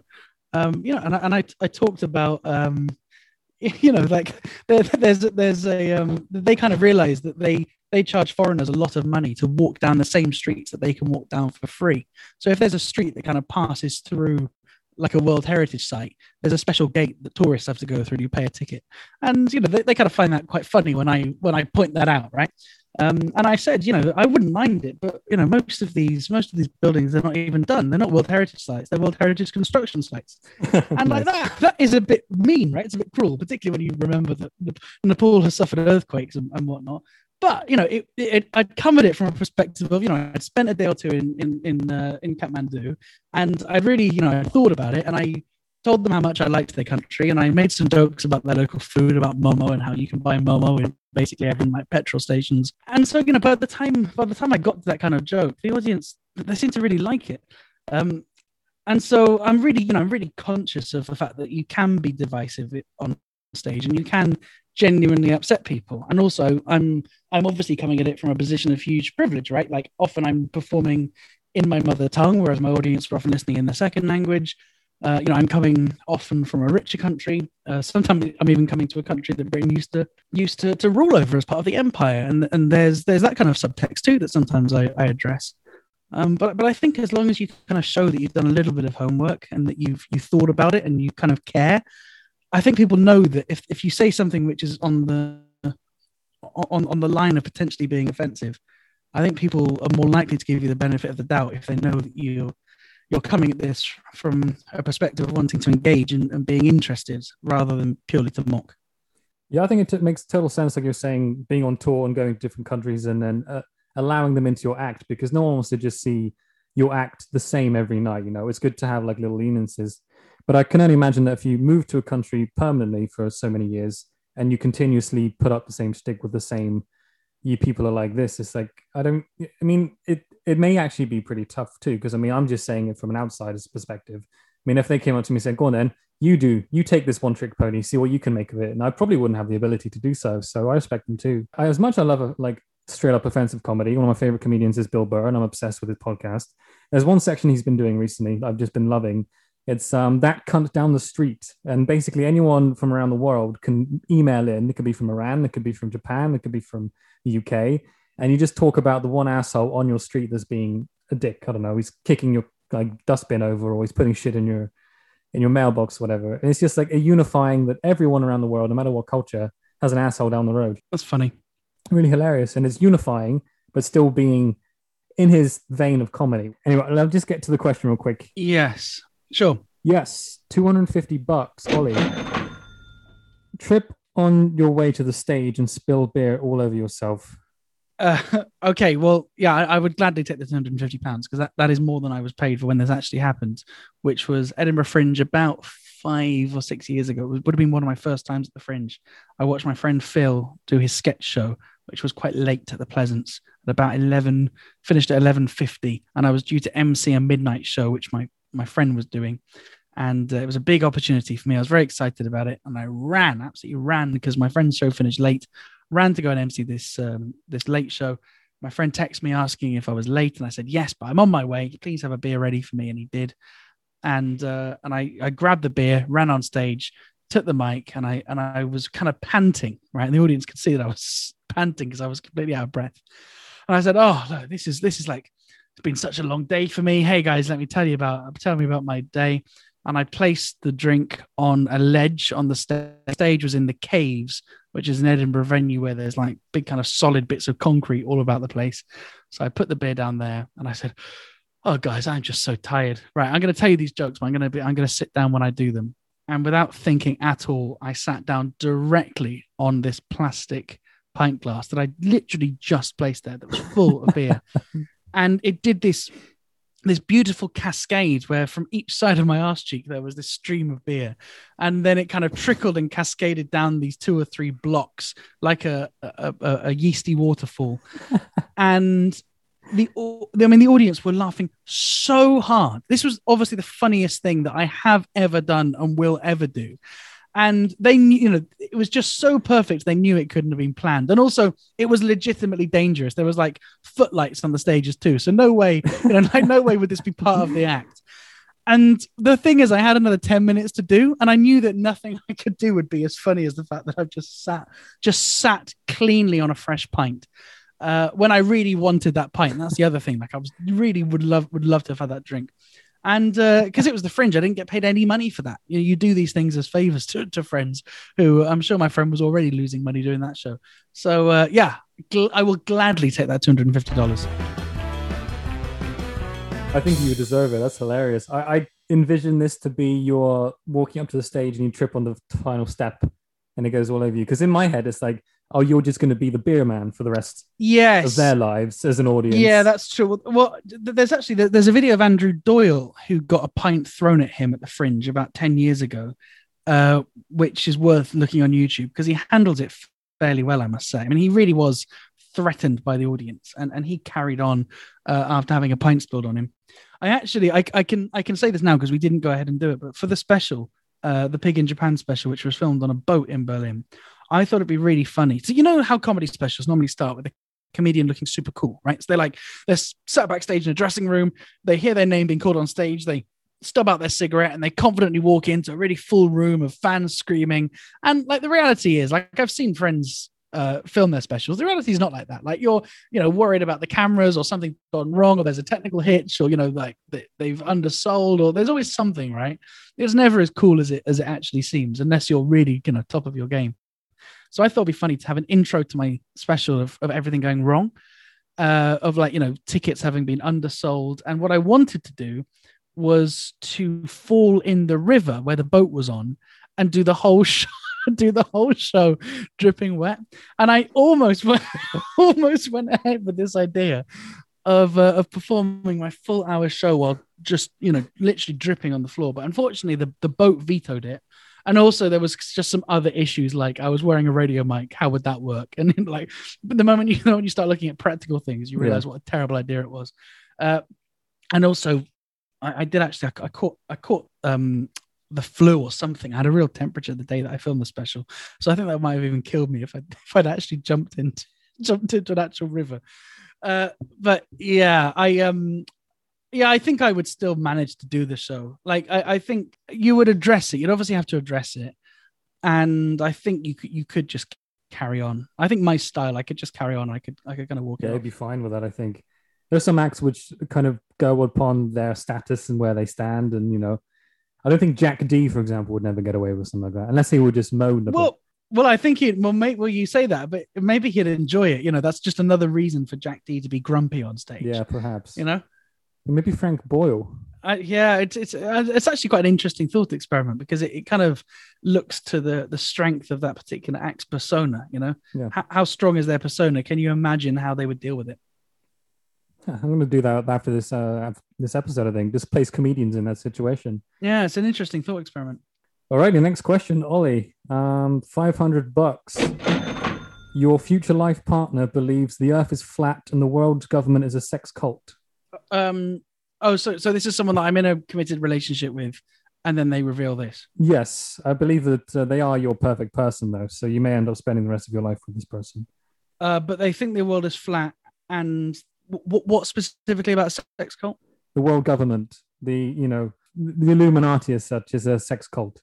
Um you know and I, and I, I talked about um *laughs* you know like there, there's there's a um they kind of realize that they they charge foreigners a lot of money to walk down the same streets that they can walk down for free. So if there's a street that kind of passes through like a World Heritage site, there's a special gate that tourists have to go through. You pay a ticket, and you know they, they kind of find that quite funny when I when I point that out, right? Um, and I said, you know, I wouldn't mind it, but you know, most of these most of these buildings they're not even done. They're not World Heritage sites. They're World Heritage construction sites, *laughs* and like that that is a bit mean, right? It's a bit cruel, particularly when you remember that Nepal has suffered earthquakes and, and whatnot but you know, it, it, I'd covered it from a perspective of you know I'd spent a day or two in in in, uh, in Kathmandu, and I'd really you know I thought about it, and I told them how much I liked their country, and I made some jokes about their local food, about momo, and how you can buy momo in basically every like petrol stations. And so you know, by the time by the time I got to that kind of joke, the audience they seemed to really like it. Um, and so I'm really, you know, I'm really conscious of the fact that you can be divisive on stage and you can genuinely upset people. And also, I'm I'm obviously coming at it from a position of huge privilege, right? Like often I'm performing in my mother tongue, whereas my audience are often listening in the second language. Uh, you know, I'm coming often from a richer country. Uh, sometimes I'm even coming to a country that Britain used to used to, to rule over as part of the empire, and and there's there's that kind of subtext too that sometimes I, I address. Um, but but I think as long as you kind of show that you've done a little bit of homework and that you've you thought about it and you kind of care, I think people know that if, if you say something which is on the on, on the line of potentially being offensive, I think people are more likely to give you the benefit of the doubt if they know that you you're coming at this from a perspective of wanting to engage and, and being interested rather than purely to mock. Yeah, I think it t- makes total sense, like you're saying, being on tour and going to different countries and then uh, allowing them into your act because no one wants to just see your act the same every night. You know, it's good to have like little leniencies. But I can only imagine that if you move to a country permanently for so many years and you continuously put up the same stick with the same you people are like this, it's like I don't I mean it it may actually be pretty tough too, because I mean I'm just saying it from an outsider's perspective. I mean, if they came up to me and said, Go on then, you do, you take this one trick pony, see what you can make of it. And I probably wouldn't have the ability to do so. So I respect them too. I, as much I love a, like straight up offensive comedy. One of my favorite comedians is Bill Burr, and I'm obsessed with his podcast. There's one section he's been doing recently I've just been loving, it's um, that cunt down the street, and basically anyone from around the world can email in. It could be from Iran, it could be from Japan, it could be from the UK, and you just talk about the one asshole on your street that's being a dick. I don't know, he's kicking your like dustbin over, or he's putting shit in your in your mailbox, whatever. And it's just like a unifying that everyone around the world, no matter what culture, has an asshole down the road. That's funny, really hilarious, and it's unifying, but still being in his vein of comedy. Anyway, I'll just get to the question real quick. Yes. Sure. Yes, 250 bucks, Ollie. Trip on your way to the stage and spill beer all over yourself. Uh, *laughs* okay, well, yeah, I, I, would gladly take the 250 pounds because that, that is more than I was paid for when this actually happened, which was Edinburgh Fringe about five or six years ago. It would have been one of my first times at the Fringe. I watched my friend Phil do his sketch show, which was quite late at the Pleasance at about 11, finished at 11.50, and I was due to MC a midnight show, which my my friend was doing. And uh, it was a big opportunity for me. I was very excited about it, and I ran, absolutely ran, because my friend's show finished late. Ran to go and MC this um, this late show. My friend texted me asking if I was late, and I said yes, but I'm on my way. Please have a beer ready for me, and he did. And uh, and I I grabbed the beer, ran on stage, took the mic, and I and I was kind of panting. Right, and the audience could see that I was panting because I was completely out of breath. And I said, "Oh, look, this is this is like it's been such a long day for me. Hey guys, let me tell you about tell me about my day. And I placed the drink on a ledge on the st- stage was in the caves, which is an Edinburgh venue where there's like big kind of solid bits of concrete all about the place. So I put the beer down there and I said, Oh guys, I'm just so tired. Right, I'm gonna tell you these jokes, but I'm gonna be I'm gonna sit down when I do them. And without thinking at all, I sat down directly on this plastic pint glass that I literally just placed there that was full of beer. *laughs* and it did this this beautiful cascade where from each side of my arse cheek there was this stream of beer. And then it kind of trickled and cascaded down these two or three blocks like a a, a, a yeasty waterfall. *laughs* And the i mean the audience were laughing so hard. This was obviously the funniest thing that i have ever done and will ever do and they knew you know it was just so perfect they knew it couldn't have been planned. And also it was legitimately dangerous. There was like footlights on the stages too. So no way you know *laughs* like no way would this be part of the act. And the thing is i had another 10 minutes to do and i knew that nothing *laughs* i could do would be as funny as the fact that i've just sat just sat cleanly on a fresh pint. Uh, when i really wanted that pint that's the other thing. Like i was really would love would love to have had that drink and because uh, it was the fringe, I didn't get paid any money for that. You know, you do these things as favors to, to friends who I'm sure my friend was already losing money doing that show. So uh, yeah, gl- I will gladly take that two hundred and fifty dollars. I think you deserve it. That's hilarious. I, I envision this to be your walking up to the stage and you trip on the final step and it goes all over you. Because in my head, it's like oh, you're just going to be the beer man for the rest yes. of their lives as an audience. Yeah, that's true. Well, there's actually there's a video of Andrew Doyle who got a pint thrown at him at the Fringe about ten years ago, uh, which is worth looking on YouTube because he handles it fairly well, I must say. I mean, he really was threatened by the audience, and and he carried on uh, after having a pint spilled on him. I actually, I, I can I can say this now because we didn't go ahead and do it, but for the special, uh, the Pig in Japan special, which was filmed on a boat in Berlin. I thought it'd be really funny. So you know how comedy specials normally start with a comedian looking super cool, right? So they're like they're sat backstage in a dressing room, they hear their name being called on stage, they stub out their cigarette and they confidently walk into a really full room of fans screaming. And like the reality is, like I've seen friends uh, film their specials. The reality is not like that. Like you're, you know, worried about the cameras or something gone wrong, or there's a technical hitch, or you know, like they've undersold, or there's always something, right? It's never as cool as it as it actually seems, unless you're really, you know, top of your game. So I thought it'd be funny to have an intro to my special of, of everything going wrong, uh, of like, you know, tickets having been undersold. And what I wanted to do was to fall in the river where the boat was on and do the whole *laughs* show. do the whole show dripping wet and i almost went, *laughs* almost went ahead with this idea of uh, of performing my full hour show while just you know literally dripping on the floor but unfortunately the, the boat vetoed it and also there was just some other issues like I was wearing a radio mic. How would that work? *laughs* And then, like the moment you *laughs* know when you start looking at practical things, you realize yeah. what a terrible idea it was. Uh, and also, I, I did actually I, I, caught I caught um the flu or something. I had a real temperature the day that I filmed the special, so I think that might have even killed me if I *laughs* if I'd actually jumped into jumped into an actual river. Uh, but yeah, I um yeah, I think I would still manage to do the show. Like, I, I think you would address it. You'd obviously have to address it, and I think you could you could just carry on. I think my style, I could just carry on. I could I could kind of walk. Yeah, I'd be fine with that. I think there's some acts which kind of go upon their status and where they stand, and you know, I don't think Jack Dee, for example, would never get away with something like that unless he would just moan. Well, well, I think he well, mate, well, you say that, but maybe he'd enjoy it. You know, that's just another reason for Jack Dee to be grumpy on stage. Yeah, perhaps. You know. Maybe Frankie Boyle. Uh, yeah, it's it's uh, it's actually quite an interesting thought experiment because it, it kind of looks to the the strength of that particular act's persona. You know, yeah. H- how strong is their persona? Can you imagine how they would deal with it? I'm going to do that after this uh, this episode. I think just place comedians in that situation. Yeah, it's an interesting thought experiment. All right, the next question, Ollie. Um, five hundred bucks. Your future life partner believes the Earth is flat and the world's government is a sex cult um oh so so this is someone that i'm in a committed relationship with and then they reveal this. Yes i believe that uh, they are your perfect person though so you may end up spending the rest of your life with this person. Uh but they think the world is flat and w- what specifically about sex cult? The world government the you know the illuminati as such is a sex cult.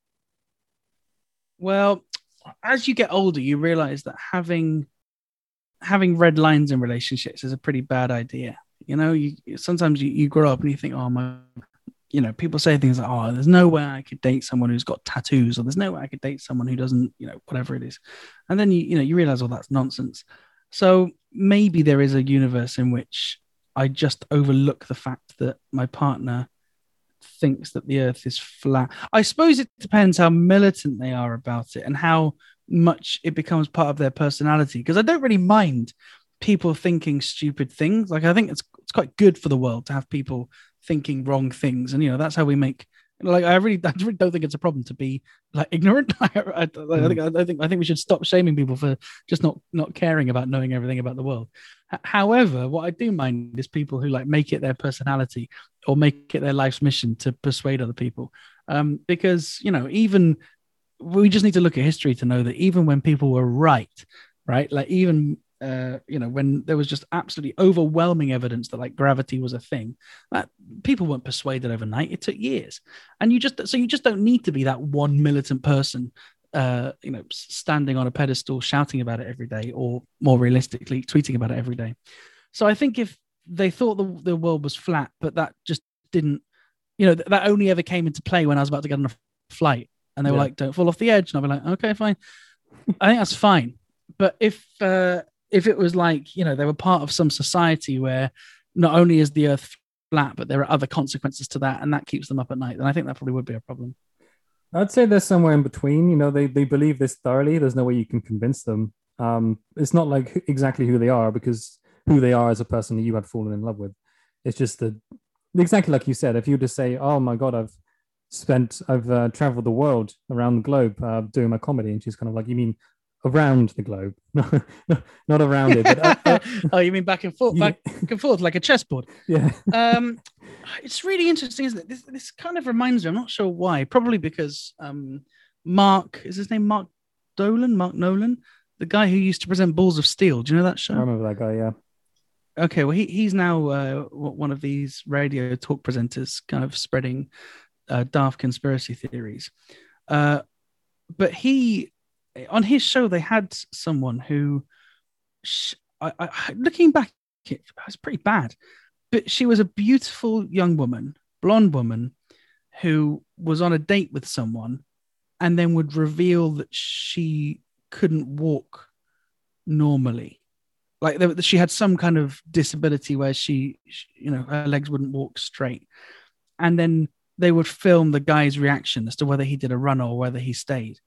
Well as you get older you realize that having having red lines in relationships is a pretty bad idea you know, you sometimes you, you grow up and you think, oh my, you know, people say things like, oh, there's no way I could date someone who's got tattoos, or there's no way I could date someone who doesn't, you know, whatever it is. And then you, you know, you realize all that's nonsense. So maybe there is a universe in which I just overlook the fact that my partner thinks that the earth is flat. I suppose it depends how militant they are about it and how much it becomes part of their personality. Because I don't really mind people thinking stupid things. Like I think it's quite good for the world to have people thinking wrong things, and you know that's how we make. Like I really, *laughs* I really don't think it's a problem to be like ignorant. *laughs* I, I, I think, I think, I think we should stop shaming people for just not not caring about knowing everything about the world. H- however, what I do mind is people who like make it their personality or make it their life's mission to persuade other people. Um, because you know, even we just need to look at history to know that even when people were right, right, like even uh, you know, when there was just absolutely overwhelming evidence that like gravity was a thing, that people weren't persuaded overnight. It took years, and you just so you just don't need to be that one militant person, uh, you know, standing on a pedestal shouting about it every day, or more realistically, tweeting about it every day. So I think if they thought the the world was flat, but that just didn't, you know, that only ever came into play when I was about to get on a flight, and they were Yeah. like, "Don't fall off the edge," and I'll be like, "Okay, fine." I think that's fine. But if uh, if it was like you know they were part of some society where not only is the Earth flat, but there are other consequences to that, and that keeps them up at night, then I think that probably would be a problem. I'd say they're somewhere in between. You know, they they believe this thoroughly. There's no way you can convince them. Um, it's not like exactly who they are because who they are as a person that you had fallen in love with. It's just the exactly like you said. If you just say, "Oh my God, I've spent, I've uh, traveled the world around the globe uh, doing my comedy," and she's kind of like, "You mean around the globe, *laughs* not around it?" But, uh, uh, *laughs* oh, you mean back and forth, Yeah. back and forth, like a chessboard? *laughs* yeah, um, it's really interesting, isn't it? This this kind of reminds me. I'm not sure why. Probably because um, Mark is his name. Mark Dolan, Mark Nolan, the guy who used to present Balls of Steel. Do you know that show? I remember that guy. Yeah, okay well he, he's now uh, one of these radio talk presenters kind of spreading uh, daft conspiracy theories uh, but he on his show they had someone who I, I, looking back it was pretty bad. But she was a beautiful young woman blonde woman who was on a date with someone and then would reveal that she couldn't walk normally. Like she had some kind of disability where she, you know, her legs wouldn't walk straight, and then they would film the guy's reaction as to whether he did a run or whether he stayed.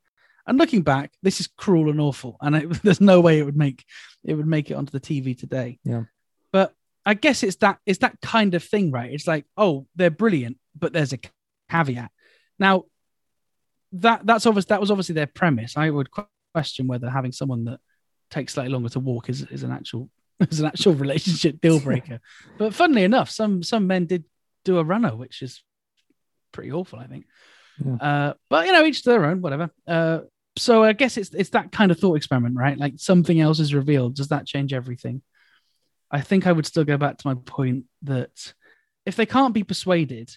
And looking back, this is cruel and awful, and it, *laughs* there's no way it would make it would make it onto the TV today. Yeah. But I guess it's that it's that kind of thing, right? It's like, oh, they're brilliant, but there's a caveat. Now, that that's obvious. That was obviously their premise. I would question whether having someone that takes slightly longer to walk is, is an actual *laughs* is an actual relationship *laughs* deal breaker. but funnily enough, some some men did do a runner, which is pretty awful, I think. Yeah. Uh, but you know, each to their own, whatever. Uh, so I guess it's it's that kind of thought experiment, right? Like something else is revealed. Does that change everything? I think I would still go back to my point that if they can't be persuaded,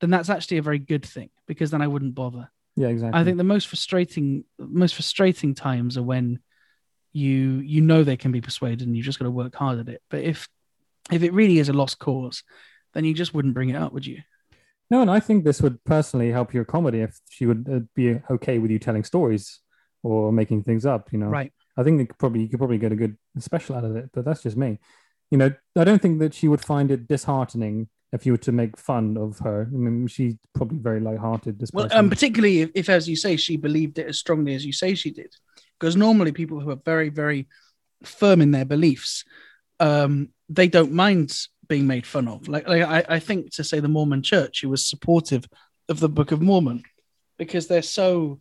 then that's actually a very good thing because then I wouldn't bother. yeah, exactly. I think the most frustrating most frustrating times are when you you know they can be persuaded and you just got to work hard at it. But if if it really is a lost cause, then you just wouldn't bring it up, would you? No, and I think this would personally help your comedy if she would uh, be okay with you telling stories or making things up. You know, Right. I think it could probably you could probably get a good special out of it, but that's just me. You know, I don't think that she would find it disheartening if you were to make fun of her. I mean, she's probably very light-hearted. This Well, person. um, particularly if, if, as you say, she believed it as strongly as you say she did, because normally people who are very, very firm in their beliefs, um, they don't mind being made fun of. Like, like I, I think to say the Mormon Church, who was supportive of the Book of Mormon, because they're so,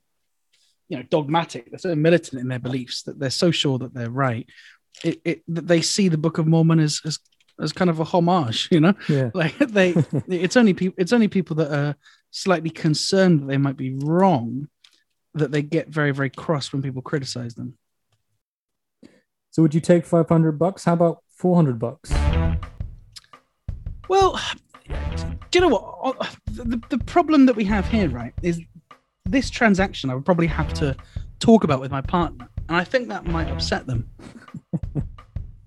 you know, dogmatic, they're so militant in their beliefs that they're so sure that they're right. It, it that they see the Book of Mormon as as, as kind of a homage, you know yeah, *laughs* like they *laughs* it's only people it's only people that are slightly concerned that they might be wrong that they get very very cross when people criticize them so would you take five hundred bucks? How about four hundred bucks? Well do you know what uh, the, the problem that we have here right is this transaction i would probably have to talk about with my partner and i think that might upset them *laughs*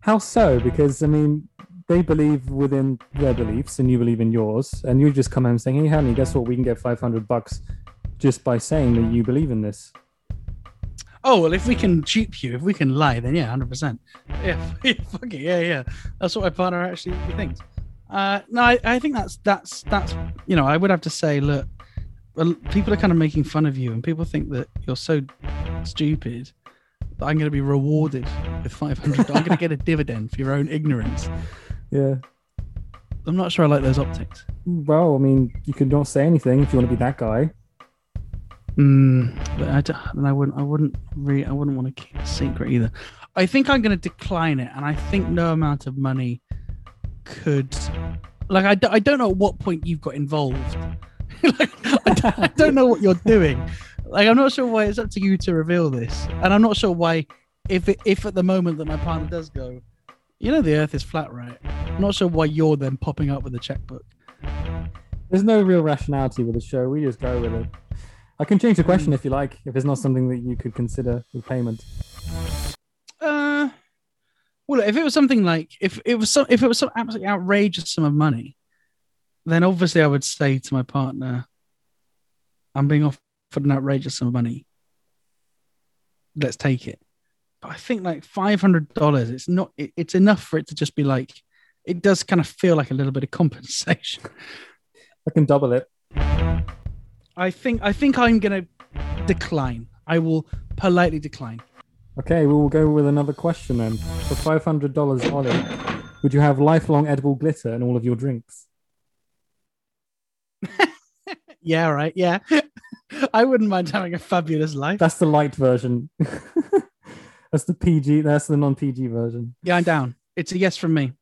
How so? Because I mean, they believe within their beliefs, and you believe in yours, and you just come and saying, "Hey, honey, guess what? We can get five hundred bucks just by saying that you believe in this." oh well if we can dupe you if we can lie then yeah 100% yeah, *laughs* yeah fuck it yeah yeah that's what my partner actually thinks uh no I, I think that's that's that's you know i would have to say look people are kind of making fun of you and people think that you're so stupid that i'm going to be rewarded with 500 i'm going to get a dividend for your own ignorance Yeah. I'm not sure I like those optics. Well, I mean, you could not say anything if you want to be that guy. Mm, but I, don't- and I wouldn't. I wouldn't. Re- I wouldn't want to keep a secret either. I think I'm going to decline it, and I think no amount of money could. Like I, d- I don't know at what point you've got involved. *laughs* like, I, d- I don't know what you're doing. Like I'm not sure why it's up to you to reveal this, and I'm not sure why if it, if at the moment that my partner does go, you know, the Earth is flat, right? I'm not sure why you're then popping up with a checkbook. There's no real rationality with the show. We just go with it. I can change the question if you like, if it's not something that you could consider with payment. Uh, well, if it was something like if it was some if it was some absolutely outrageous sum of money, then obviously I would say to my partner, "I'm being offered an outrageous sum of money. Let's take it." But I think like five hundred dollars, it's not. It, it's enough for it to just be like. It does kind of feel like a little bit of compensation. *laughs* I can double it. I think. I think I'm gonna decline. I will politely decline. Okay, we will go with another question then. For five hundred dollars, Ollie, would you have lifelong edible glitter in all of your drinks? *laughs* Yeah, right. Yeah, *laughs* I wouldn't mind having a fabulous life. That's the light version. *laughs* that's the PG. That's the non-PG version. Yeah, I'm down. It's a yes from me.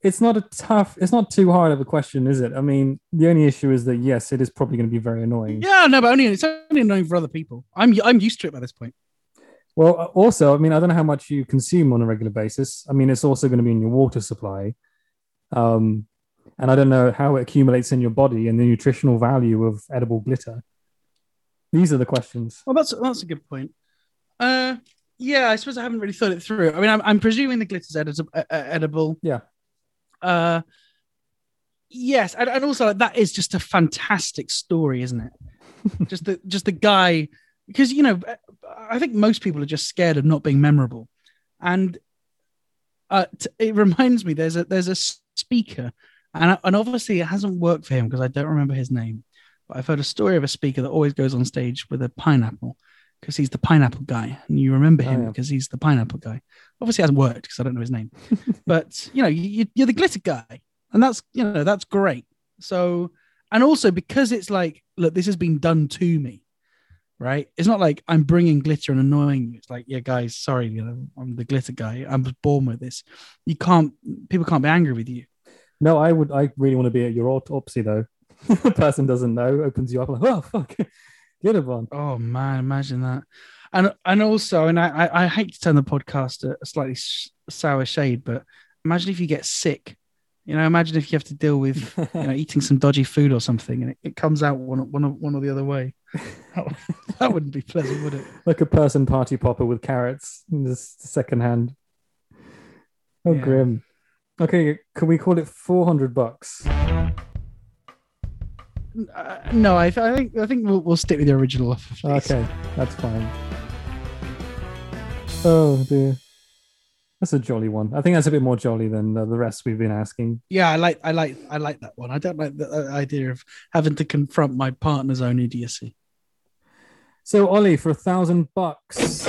It's not a tough. It's not too hard of a question, is it? I mean, the only issue is that yes, it is probably going to be very annoying. Yeah, no, but only it's only annoying for other people. I'm I'm used to it by this point. Well, uh, also, I mean, I don't know how much you consume on a regular basis. I mean, it's also going to be in your water supply. Um, and I don't know how it accumulates in your body and the nutritional value of edible glitter. These are the questions. Well, that's that's a good point. Uh, yeah, I suppose I haven't really thought it through. I mean, I'm, I'm presuming the glitter's edit- uh, uh, edible. Yeah. Uh, yes, and, and also like, that is just a fantastic story, isn't it? *laughs* just the just the guy, because you know, I think most people are just scared of not being memorable, and uh, t- it reminds me there's a there's a speaker, and and obviously it hasn't worked for him because I don't remember his name, but I've heard a story of a speaker that always goes on stage with a pineapple because he's the pineapple guy, and you remember Oh, him yeah. because he's the pineapple guy. Obviously, it hasn't worked because I don't know his name, *laughs* but you know, you, you're the glitter guy, and that's you know that's great. So, and also because it's like, look, this has been done to me, right? It's not like I'm bringing glitter and annoying you. It's like, yeah, guys, sorry, you know, I'm the glitter guy. I was born with this. You can't, people can't be angry with you. No, I would. I really want to be at your autopsy though. *laughs* the person doesn't know, opens you up like, oh fuck, *laughs* get a one. Oh man, imagine that. And and also, and I I, I hate to turn the podcast a, a slightly s- sour shade, but imagine if you get sick. You know, imagine if you have to deal with you know *laughs* eating some dodgy food or something, and it, it comes out one one one or the other way. That, *laughs* that wouldn't be pleasant, would it? like a person party popper with carrots in this second hand. Oh, Yeah. grim. Okay, can we call it four hundred bucks? Uh, no, I, th- I think I think we'll, we'll stick with the original offer. please. Okay, that's fine. Oh dear, that's a jolly one. I think that's a bit more jolly than uh, the rest we've been asking. Yeah, I like I like I like that one. I don't like the uh, idea of having to confront my partner's own idiocy. So, Ollie, for a thousand bucks,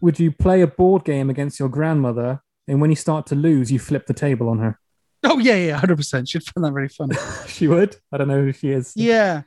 would you play a board game against your grandmother? And when you start to lose, you flip the table on her. Oh yeah, yeah, hundred percent. She'd find that very funny. *laughs* she would. I don't know who she is. Yeah.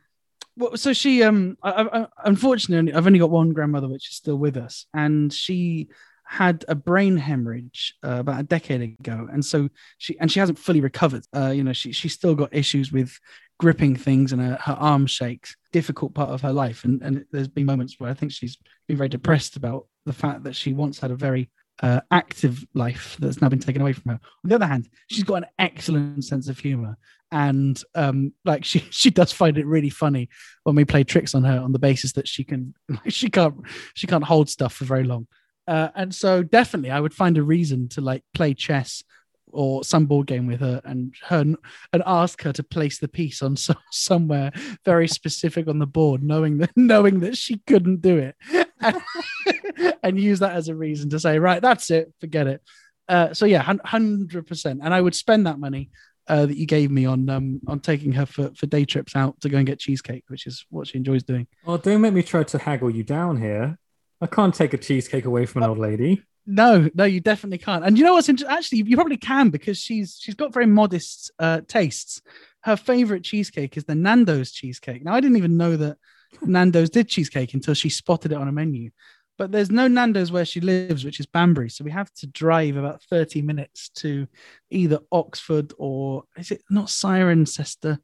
Well, so she um, I, I- unfortunately, I've only got one grandmother which is still with us, and she had a brain hemorrhage uh, about a decade ago, and so she and she hasn't fully recovered. Uh, you know, she she's still got issues with gripping things, and her, her arm shakes. Difficult part of her life, and and there's been moments where I think she's been very depressed about the fact that she once had a very uh, active life that's now been taken away from her. On the other hand, she's got an excellent sense of humor, and um, like she *laughs* she does find it really funny when we play tricks on her on the basis that she can *laughs* she can't she can't hold stuff for very long. Uh, and so definitely, I would find a reason to like play chess or some board game with her and her and ask her to place the piece on so, *laughs* somewhere very specific on the board, knowing that *laughs* knowing that she couldn't do it, *laughs* and use that as a reason to say, right, that's it, forget it. Uh, so yeah, hundred percent, and I would spend that money uh, that you gave me on um, on taking her for, for day trips out to go and get cheesecake, which is what she enjoys doing. Oh, don't make me try to haggle you down here. I can't take a cheesecake away from an old lady. No, no, you definitely can't. And you know what's interesting? Actually, you probably can because she's she's got very modest uh, tastes. Her favorite cheesecake is the Nando's cheesecake. Now, I didn't even know that Nando's did cheesecake until she spotted it on a menu. But there's no Nando's where she lives, which is Banbury. So we have to drive about 30 minutes to either Oxford or is it not Cirencester?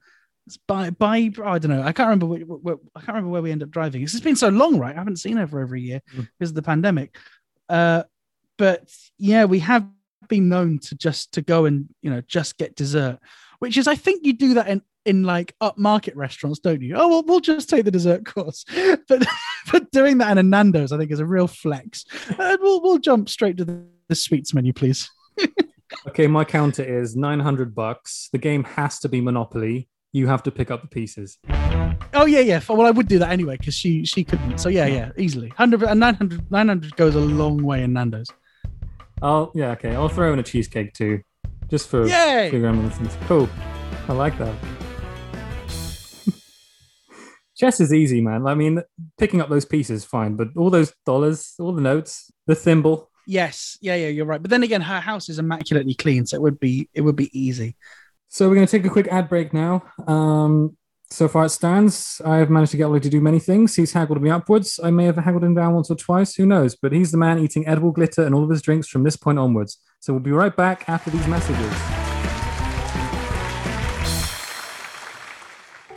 By by I don't know. I can't remember. Where, where, I can't remember where we end up driving. It's been so long, right? I haven't seen her for over a year Mm. because of the pandemic. Uh, but yeah, we have been known to just to go and you know just get dessert, which is I think you do that in in like upmarket restaurants, don't you? Oh well, we'll just take the dessert course. *laughs* But *laughs* but doing that in a Nando's, I think, is a real flex. And we'll we'll jump straight to the, the sweets menu, please. *laughs* Okay, my counter is 900 bucks. The game has to be Monopoly. You have to pick up the pieces. Oh yeah, yeah. Well, I would do that anyway because she she couldn't. So yeah, yeah, easily. 100 and uh, 900, 900 goes a long way in Nando's. I'll yeah, okay. I'll throw in a cheesecake too. Just for Yay! figure reminiscence. Cool. I like that. *laughs* Chess is easy, man. I mean, picking up those pieces, fine, but all those dollars, all the notes, the thimble. Yes, yeah, yeah, you're right. But then again, her house is immaculately clean, so it would be it would be easy. So we're going to take a quick ad break now. Um, so far it stands. I have managed to get Ollie to do many things. He's haggled me upwards. I may have haggled him down once or twice. Who knows? But he's the man eating edible glitter and all of his drinks from this point onwards. So we'll be right back after these messages.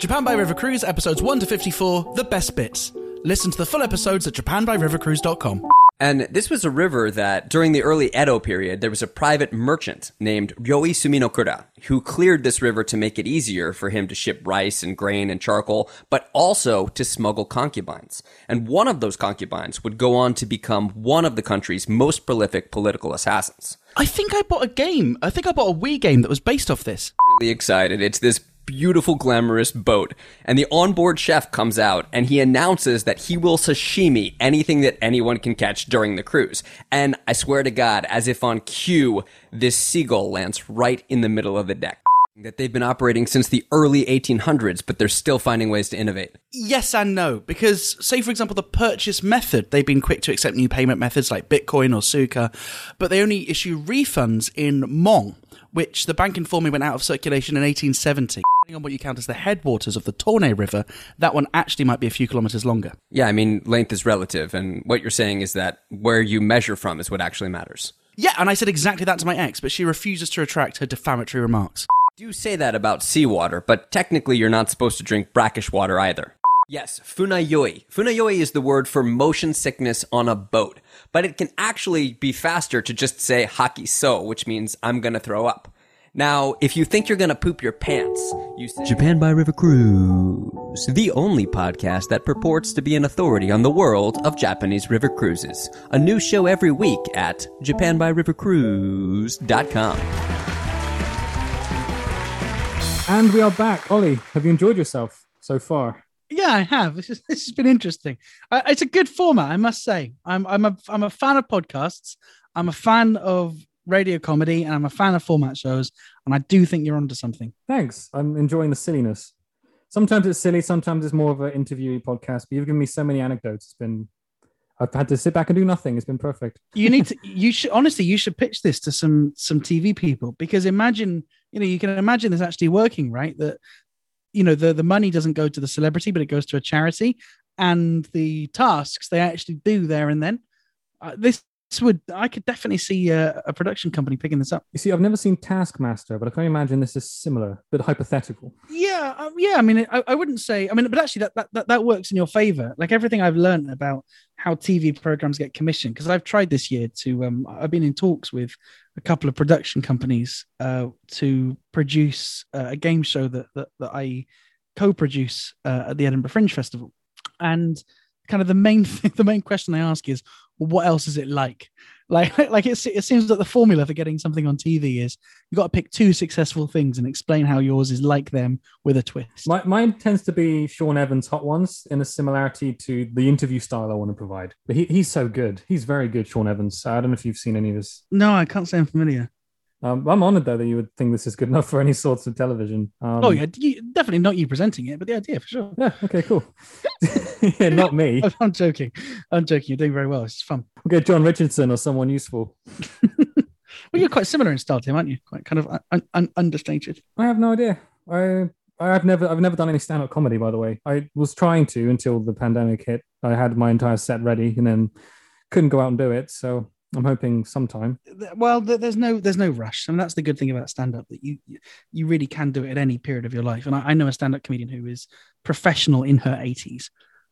Japan by River Cruise, episodes 1 to 54, the best bits. Listen to the full episodes at japanbyrivercruise.com. And this was a river that, during the early Edo period, there was a private merchant named Ryoi Suminokura who cleared this river to make it easier for him to ship rice and grain and charcoal, but also to smuggle concubines. And one of those concubines would go on to become one of the country's most prolific political assassins. I think I bought a game. I think I bought a Wii game that was based off this. really excited. It's this beautiful, glamorous boat. And the onboard chef comes out and he announces that he will sashimi anything that anyone can catch during the cruise. And I swear to God, as if on cue, this seagull lands right in the middle of the deck. That they've been operating since the early 1800s, but they're still finding ways to innovate. Yes and no, because say for example the purchase method, they've been quick to accept new payment methods like Bitcoin or Suica, but they only issue refunds in Mong, which the bank informed me went out of circulation in 1870. Depending on what you count as the headwaters of the Tone River, that one actually might be a few kilometers longer. Yeah, I mean, length is relative, and what you're saying is that where you measure from is what actually matters. Yeah, and I said exactly that to my ex, but she refuses to retract her defamatory remarks. do say that about seawater, but technically you're not supposed to drink brackish water either. Yes, funayoi. Funayoi is the word for motion sickness on a boat, but it can actually be faster to just say haki so, which means I'm gonna throw up. Now, if you think you're gonna poop your pants, you say Japan by River Cruise, the only podcast that purports to be an authority on the world of Japanese river cruises. A new show every week at japanbyrivercruise.com. And we are back. Ollie, have you enjoyed yourself so far? Yeah, I have. This, is, *laughs* this has been interesting. Uh, it's a good format, I must say. I'm I'm a I'm a fan of podcasts. I'm a fan of radio comedy, and I'm a fan of format shows. And I do think you're onto something. Thanks. I'm enjoying the silliness. Sometimes it's silly, sometimes it's more of an interviewee podcast, but you've given me so many anecdotes. It's been, I've had to sit back and do nothing. It's been perfect. You need to. *laughs* You should honestly. You should pitch this to some some TV people because imagine you know you can imagine this actually working, right? That you know the the money doesn't go to the celebrity, but it goes to a charity, and the tasks they actually do there and then. Uh, this would I could definitely see a, a production company picking this up. You see, I've never seen Taskmaster, but I can imagine this is similar, but hypothetical. Yeah, uh, yeah. I mean, I, I wouldn't say. I mean, but actually, that, that that that works in your favor. Like everything I've learned about how TV programs get commissioned, because I've tried this year to. Um, I've been in talks with a couple of production companies uh, to produce uh, a game show that that, that I co-produce uh, at the Edinburgh Fringe Festival, and kind of the main thing, *laughs* the main question I ask is, well, what else is it like? Like, *laughs* like it, it seems that the formula for getting something on TV is you've got to pick two successful things and explain how yours is like them with a twist. My, mine tends to be Sean Evans' Hot Ones in a similarity to the interview style I want to provide. But he, he's so good. He's very good, Sean Evans. I don't know if you've seen any of his. no, I can't say I'm familiar. Um, I'm honored though that you would think this is good enough for any sorts of television. Um, oh yeah, you, definitely not you presenting it, but the idea for sure. Yeah. Okay. Cool. *laughs* yeah, not me. *laughs* I'm joking. I'm joking. You're doing very well. It's fun. Okay, Jon Richardson or someone useful. *laughs* well, you're quite similar in style to him, aren't you? Quite kind of un- un- understated. I have no idea. I I've never I've never done any stand-up comedy, by the way. I was trying to until the pandemic hit. I had my entire set ready and then couldn't go out and do it. So I'm hoping sometime. Well, there's no there's no rush, I and mean, that's the good thing about stand up that you you really can do it at any period of your life. And I, I know a stand up comedian who is professional in her 80s,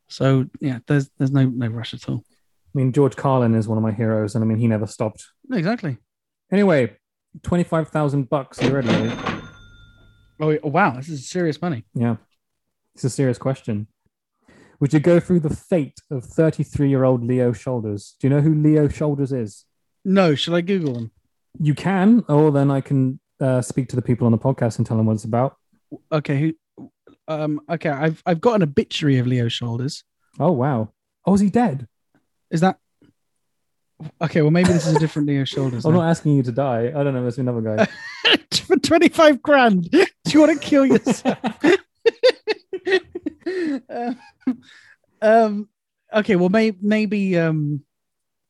so yeah, there's there's no no rush at all. I mean, George Carlin is one of my heroes, and I mean, he never stopped. Exactly. Anyway, twenty five thousand bucks. You ready? Oh wow, this is serious money. Yeah, it's a serious question. Would you go through the fate of 33 year old Leo Shoulders? Do you know who Leo Shoulders is? No. Should I Google him? You can, or then I can uh, speak to the people on the podcast and tell them what it's about. Okay. Who? Um. Okay. I've I've got an obituary of Leo Shoulders. Oh wow. Oh, is he dead? Is that? Okay, well, maybe this is a different Leo Shoulders. *laughs* I'm not asking you to die. I don't know. There's another guy. *laughs* For 25 grand, do you want to kill yourself? *laughs* *laughs* um, um, okay, well, may, maybe um,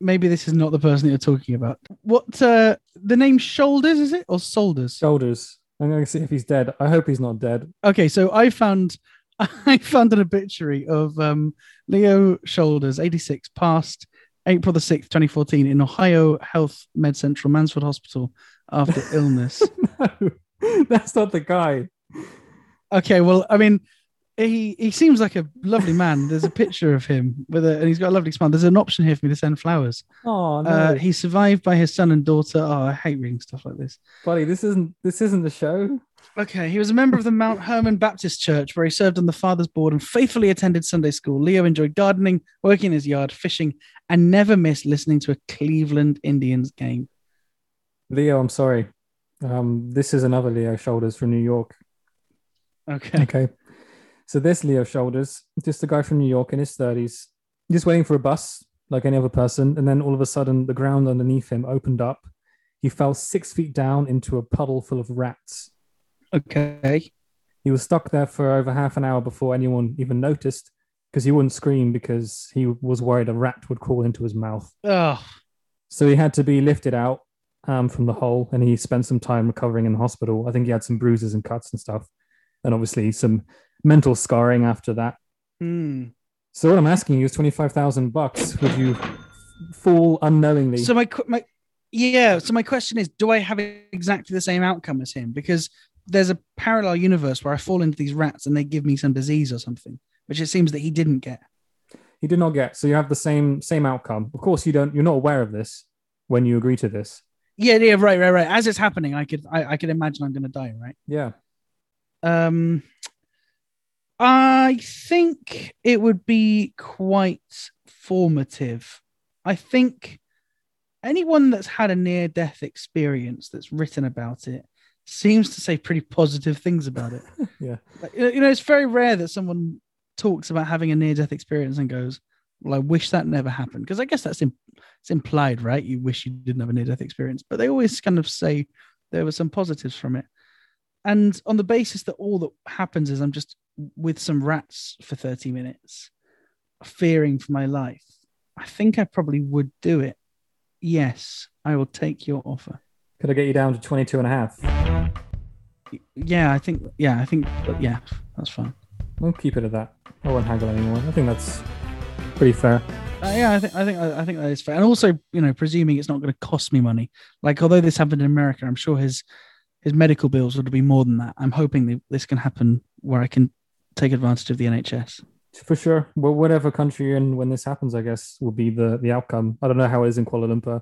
maybe this is not the person that you're talking about. What uh, the name Shoulders is it or Shoulders? Shoulders. I'm going to see if he's dead. I hope he's not dead. Okay, so I found *laughs* I found an obituary of um, Leo Shoulders, 86, passed April the 6th, 2014, in Ohio Health Med Central Mansfield Hospital after *laughs* illness. no, that's not the guy. Okay, well, I mean, he he seems like a lovely man. There's a picture of him with a, and he's got a lovely smile. There's an option here for me to send flowers. Oh no! Uh, he's survived by his son and daughter. Oh, I hate reading stuff like this, buddy. This isn't this isn't the show. Okay, he was a member of the Mount Hermon Baptist Church, where he served on the Father's Board and faithfully attended Sunday school. Leo enjoyed gardening, working in his yard, fishing, and never missed listening to a Cleveland Indians game. Leo, I'm sorry. Um, this is another Leo Shoulders from New York. Okay. Okay. So there's Leo Shoulders, just a guy from New York in his 30s, just waiting for a bus like any other person. And then all of a sudden, the ground underneath him opened up. He fell six feet down into a puddle full of rats. Okay. He was stuck there for over half an hour before anyone even noticed because he wouldn't scream because he was worried a rat would crawl into his mouth. Oh. So he had to be lifted out um, from the hole and he spent some time recovering in the hospital. I think he had some bruises and cuts and stuff. And obviously some mental scarring after that. Mm. So what I'm asking you is twenty five thousand bucks. Would you fall unknowingly? So my my yeah. So my question is, do I have exactly the same outcome as him? Because there's a parallel universe where I fall into these rats and they give me some disease or something, which it seems that he didn't get. He did not get. So you have the same same outcome. Of course, you don't. You're not aware of this when you agree to this. Yeah, yeah, right, right, right. As it's happening, I could I, I could imagine I'm going to die, right? Yeah. Um, I think it would be quite formative. I think anyone that's had a near death experience that's written about it seems to say pretty positive things about it. *laughs* yeah. You know, it's very rare that someone talks about having a near death experience and goes, Well, I wish that never happened. Because I guess that's imp- it's implied, right? You wish you didn't have a near death experience. But they always kind of say there were some positives from it. And on the basis that all that happens is I'm just with some rats for 30 minutes, fearing for my life, I think I probably would do it. Yes, I will take your offer. Could I get you down to 22 and a half? Yeah, I think, yeah, I think, yeah, that's fine. We'll keep it at that. I won't haggle anymore. I think that's pretty fair. Uh, yeah, I think I think I think that is fair, and also, you know, presuming it's not going to cost me money. Like, although this happened in America, I'm sure his his medical bills would be more than that. I'm hoping this can happen where I can take advantage of the NHS. For sure. Well, whatever country you're in when this happens, I guess, will be the the outcome. I don't know how it is in Kuala Lumpur.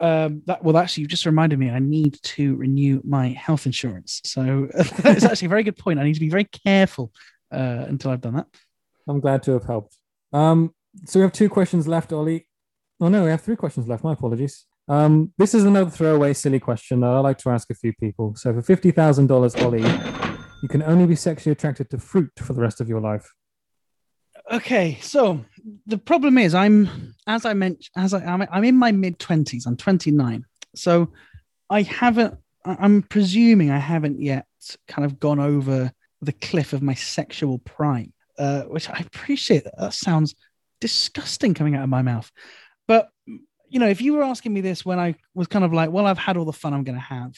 Um, that well, actually, you just reminded me. I need to renew my health insurance. So *laughs* it's actually a very good point. I need to be very careful uh, until I've done that. I'm glad to have helped. Um, so we have two questions left, Ollie. Oh no, we have three questions left. My apologies. Um, this is another throwaway, silly question that I like to ask a few people. So for fifty thousand dollars, Ollie, you can only be sexually attracted to fruit for the rest of your life. Okay, so the problem is, I'm as I mentioned, as I I'm, I'm in my mid twenties. I'm 29, so I haven't I'm presuming I haven't yet kind of gone over the cliff of my sexual prime, uh, which I appreciate. That sounds disgusting coming out of my mouth. But, you know, if you were asking me this when I was kind of like, well, I've had all the fun I'm going to have,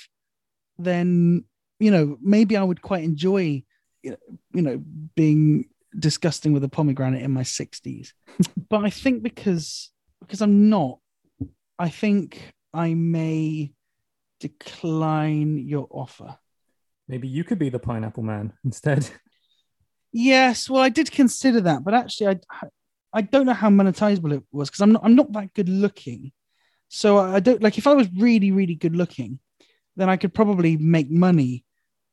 then, you know, maybe I would quite enjoy, you know, being disgusting with a pomegranate in my 60s. *laughs* but I think because because I'm not, I think I may decline your offer. Maybe you could be the pineapple man instead. Yes, well, I did consider that, but actually, I I don't know how monetizable it was because I'm not I'm not that good looking. So I don't like if I was really really good looking, then I could probably make money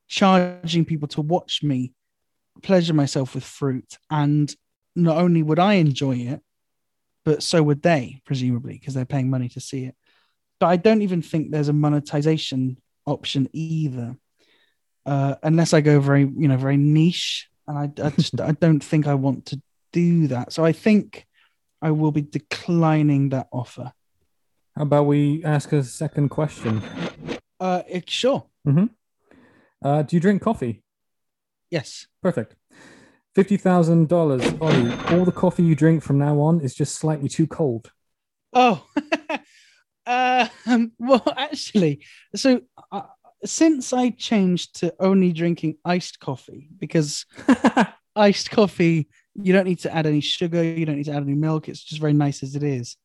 charging people to watch me pleasure myself with fruit, and not only would I enjoy it, but so would they presumably because they're paying money to see it. But I don't even think there's a monetization option either, uh, unless I go very you know very niche and I, I just *laughs* I don't think I want to do that. So I think I will be declining that offer. How about we ask a second question? Uh, it, sure. Uh, do you drink coffee? Yes. Perfect. Fifty thousand dollars, Ollie. All the coffee you drink from now on is just slightly too cold. Oh, uh, *laughs* um, well, actually, so uh, since I changed to only drinking iced coffee because *laughs* iced coffee, you don't need to add any sugar, you don't need to add any milk. It's just very nice as it is.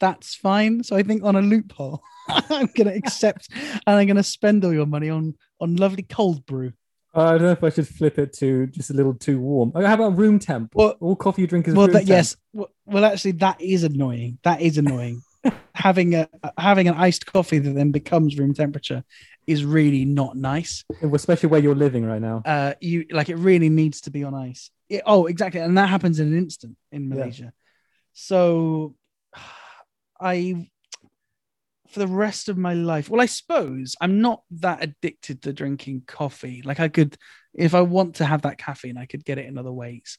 That's fine. So I think on a loophole, *laughs* I'm going to accept and I'm going to spend all your money on on lovely cold brew. Uh, I don't know if I should flip it to just a little too warm. Oh, How about room temp? Well- all coffee you drink is well room that temp. yes well, well actually that is annoying that is annoying *laughs* having a having an iced coffee that then becomes room temperature is really not nice especially where you're living right now. uh you like it really needs to be on ice It- oh exactly and that happens in an instant in Yeah. malaysia so *sighs* i for the rest of my life well i suppose i'm not that addicted to drinking coffee like i could if i want to have that caffeine i could get it in other ways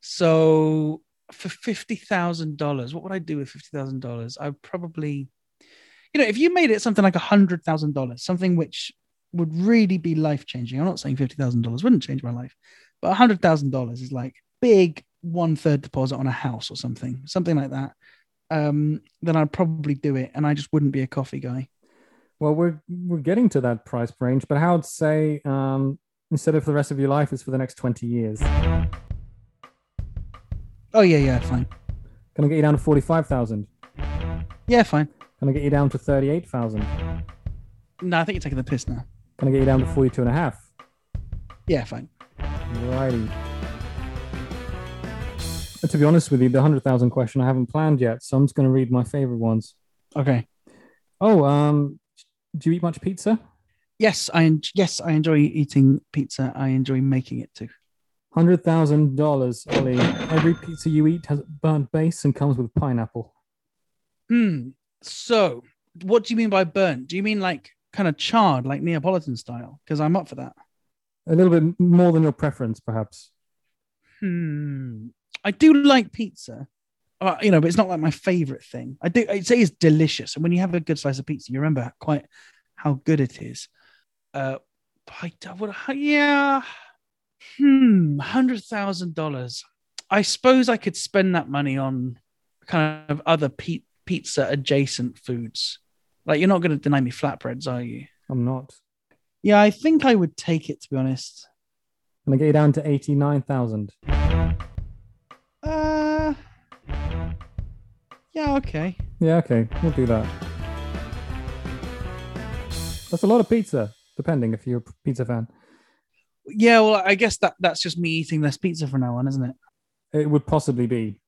so for fifty thousand dollars, what would I do with fifty thousand dollars? I would probably, you know, if you made it something like a hundred thousand dollars, something which would really be life changing. I'm not saying fifty thousand dollars wouldn't change my life, but a hundred thousand dollars is like big one third deposit on a house or something, something like that. Um, then I'd probably do it, and I just wouldn't be a coffee guy. Well, we're we're getting to that price range, but how would say um, instead of for the rest of your life, it's for the next twenty years? Oh yeah, yeah, fine. Can I get you down to forty-five thousand? Yeah, fine. Can I get you down to thirty-eight thousand? No, I think you're taking the piss now. Can I get you down to forty-two and a half? Yeah, fine. Righty. And to be honest with you, the hundred thousand question I haven't planned yet, so I'm just going to read my favorite ones. Okay. Oh, um, do you eat much pizza? Yes, I en- yes I enjoy eating pizza. I enjoy making it too. Hundred thousand dollars, Ollie. Every pizza you eat has a burnt base and comes with pineapple. Hmm. So, what do you mean by burnt? Do you mean like kind of charred, like Neapolitan style? Because I'm up for that. A little bit more than your preference, perhaps. Hmm. I do like pizza, uh, you know, but it's not like my favorite thing. I do. I'd say it's delicious, and when you have a good slice of pizza, you remember quite how good it is. Uh, I, would, yeah. Hmm. Hundred thousand dollars. I suppose I could spend that money on kind of other pe- pizza adjacent foods. Like you're not going to deny me flatbreads, are you? I'm not. Yeah, I think I would take it to be honest. Can I get you down to eighty-nine thousand? Uh, yeah, okay. Yeah, okay, we'll do that. That's a lot of pizza, depending if you're a pizza fan. Yeah, well, I guess that that's just me eating less pizza from now on, isn't it? It would possibly be.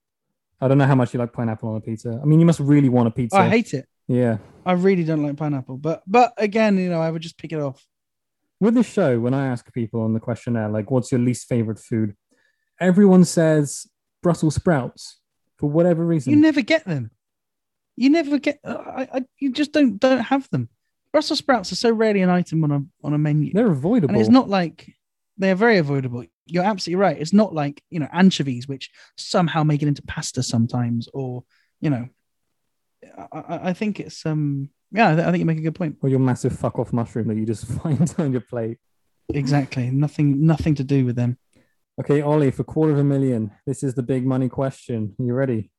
I don't know how much you like pineapple on a pizza. I mean, you must really want a pizza. I hate it. yeah. I really don't like pineapple, but but again, you know, I would just pick it off. With this show, when I ask people on the questionnaire, like, what's your least favorite food? Everyone says Brussels sprouts for whatever reason. You never get them. You never get. uh, I, I you just don't don't have them. Brussels sprouts are so rarely an item on a on a menu, They're avoidable. and it's not like they're very avoidable. You're absolutely right. It's not like you know anchovies, which somehow make it into pasta sometimes, or you know, I, I- I think it's um Yeah, I, th- I think you make a good point. Or your massive fuck off mushroom that you just *laughs* find *laughs* on your plate. Exactly. Nothing. Nothing to do with them. Okay, Ollie, for quarter of a million, this is the big money question. you ready?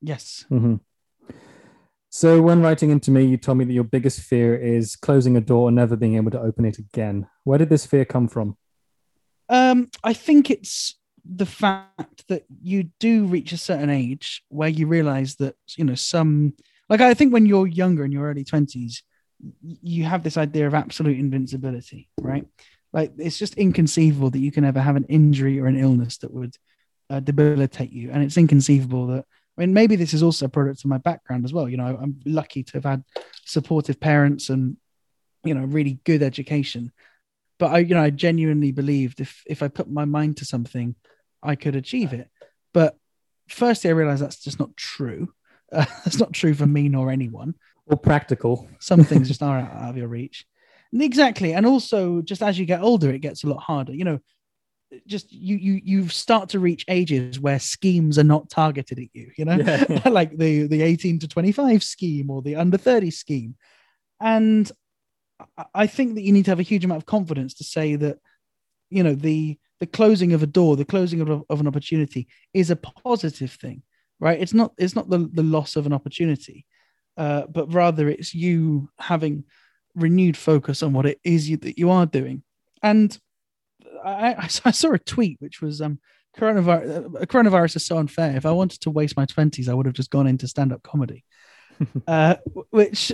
Yes. hmm So, when writing into me, you told me that your biggest fear is closing a door and never being able to open it again. Where did this fear come from? Um, I think it's the fact that you do reach a certain age where you realize that you know some like I think when you're younger in your early twenties, you have this idea of absolute invincibility, right? Like it's just inconceivable that you can ever have an injury or an illness that would uh, debilitate you, and it's inconceivable that. I mean, maybe this is also a product of my background as well. You know, I'm lucky to have had supportive parents and you know really good education but I, you know, I genuinely believed if if I put my mind to something, I could achieve it. But firstly, I realized that's just not true. Uh, *laughs* that's not true for me nor anyone. Or practical. Some *laughs* things just are out, out of your reach. Exactly, and also just as you get older, it gets a lot harder. You know, just you you you start to reach ages where schemes are not targeted at you. You know, Yeah. *laughs* like the the eighteen to twenty five scheme or the under thirty scheme, and I- I think that you need to have a huge amount of confidence to say that you know the the closing of a door, the closing of, of an opportunity is a positive thing, right? It's not it's not the the loss of an opportunity, uh, but rather it's you having renewed focus on what it is you, that you are doing. And I, I, *laughs* I saw a tweet which was um coronavirus uh, coronavirus is so unfair. If I wanted to waste my twenties, I would have just gone into stand up comedy, *laughs* uh, which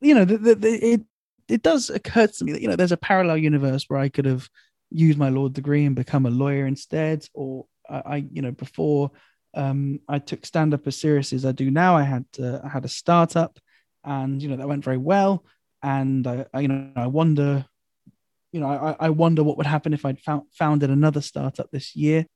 you know the, the, the, it it does occur to me that you know there's a parallel universe where I could have used my law degree and become a lawyer instead, or I, I you know before um, I took stand up as seriously as I do now, I had uh, I had a startup, and you know that went very well, and I, I you know I wonder, you know I, I wonder what would happen if I'd found, founded another startup this year,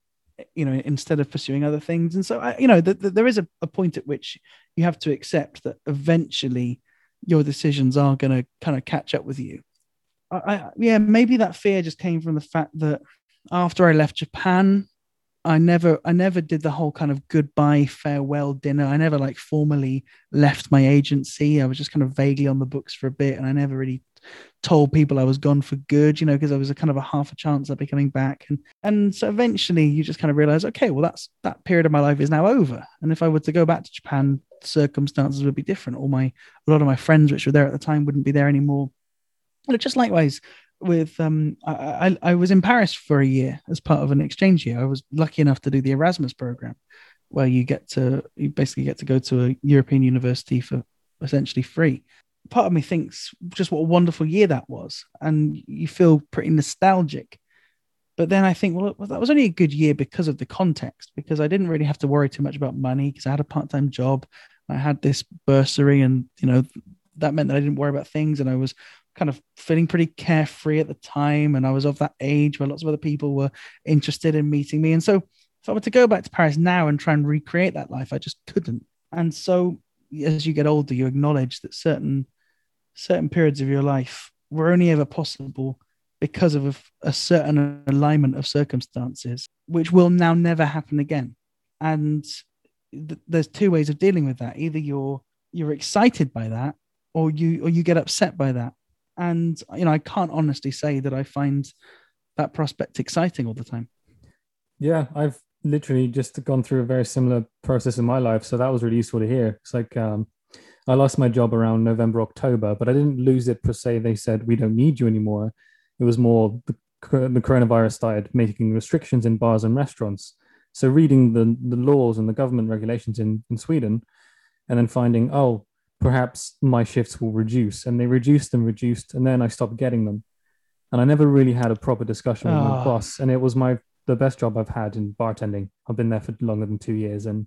you know instead of pursuing other things, and so I, you know th- th- there is a, a point at which you have to accept that eventually your decisions are going to kind of catch up with you. I, I, yeah, maybe that fear just came from the fact that after I left Japan, I never, I never did the whole kind of goodbye farewell dinner. I never like formally left my agency. I was just kind of vaguely on the books for a bit, and I never really told people I was gone for good, you know, because I was a kind of a half a chance I'd be coming back. And and so eventually you just kind of realize, okay, well that's that period of my life is now over. And if I were to go back to Japan, circumstances would be different. All my a lot of my friends which were there at the time wouldn't be there anymore. And just likewise with um I, I was in Paris for a year as part of an exchange year. I was lucky enough to do the Erasmus program where you get to you basically get to go to a European university for essentially free part of me thinks just what a wonderful year that was, and you feel pretty nostalgic. But then I think, well, that was only a good year because of the context, because I didn't really have to worry too much about money because I had a part time job, I had this bursary, and you know that meant that I didn't worry about things, and I was kind of feeling pretty carefree at the time, and I was of that age where lots of other people were interested in meeting me, and so if I were to go back to Paris now and try and recreate that life, I just couldn't. And so as you get older, you acknowledge that certain certain periods of your life were only ever possible because of a, a certain alignment of circumstances, which will now never happen again. And th- there's two ways of dealing with that. Either you're you're excited by that, or you or you get upset by that. And you know, I can't honestly say that I find that prospect exciting all the time. Yeah, I've literally just gone through a very similar process in my life. So that was really useful to hear. It's like um, I lost my job around November, October, but I didn't lose it per se. They said, we don't need you anymore. It was more the, the coronavirus started making restrictions in bars and restaurants. So reading the, the laws and the government regulations in, in Sweden and then finding, oh, perhaps my shifts will reduce. And they reduced and reduced. And then I stopped getting them. And I never really had a proper discussion with my Oh. boss. And it was my the best job I've had in bartending. I've been there for longer than two years. And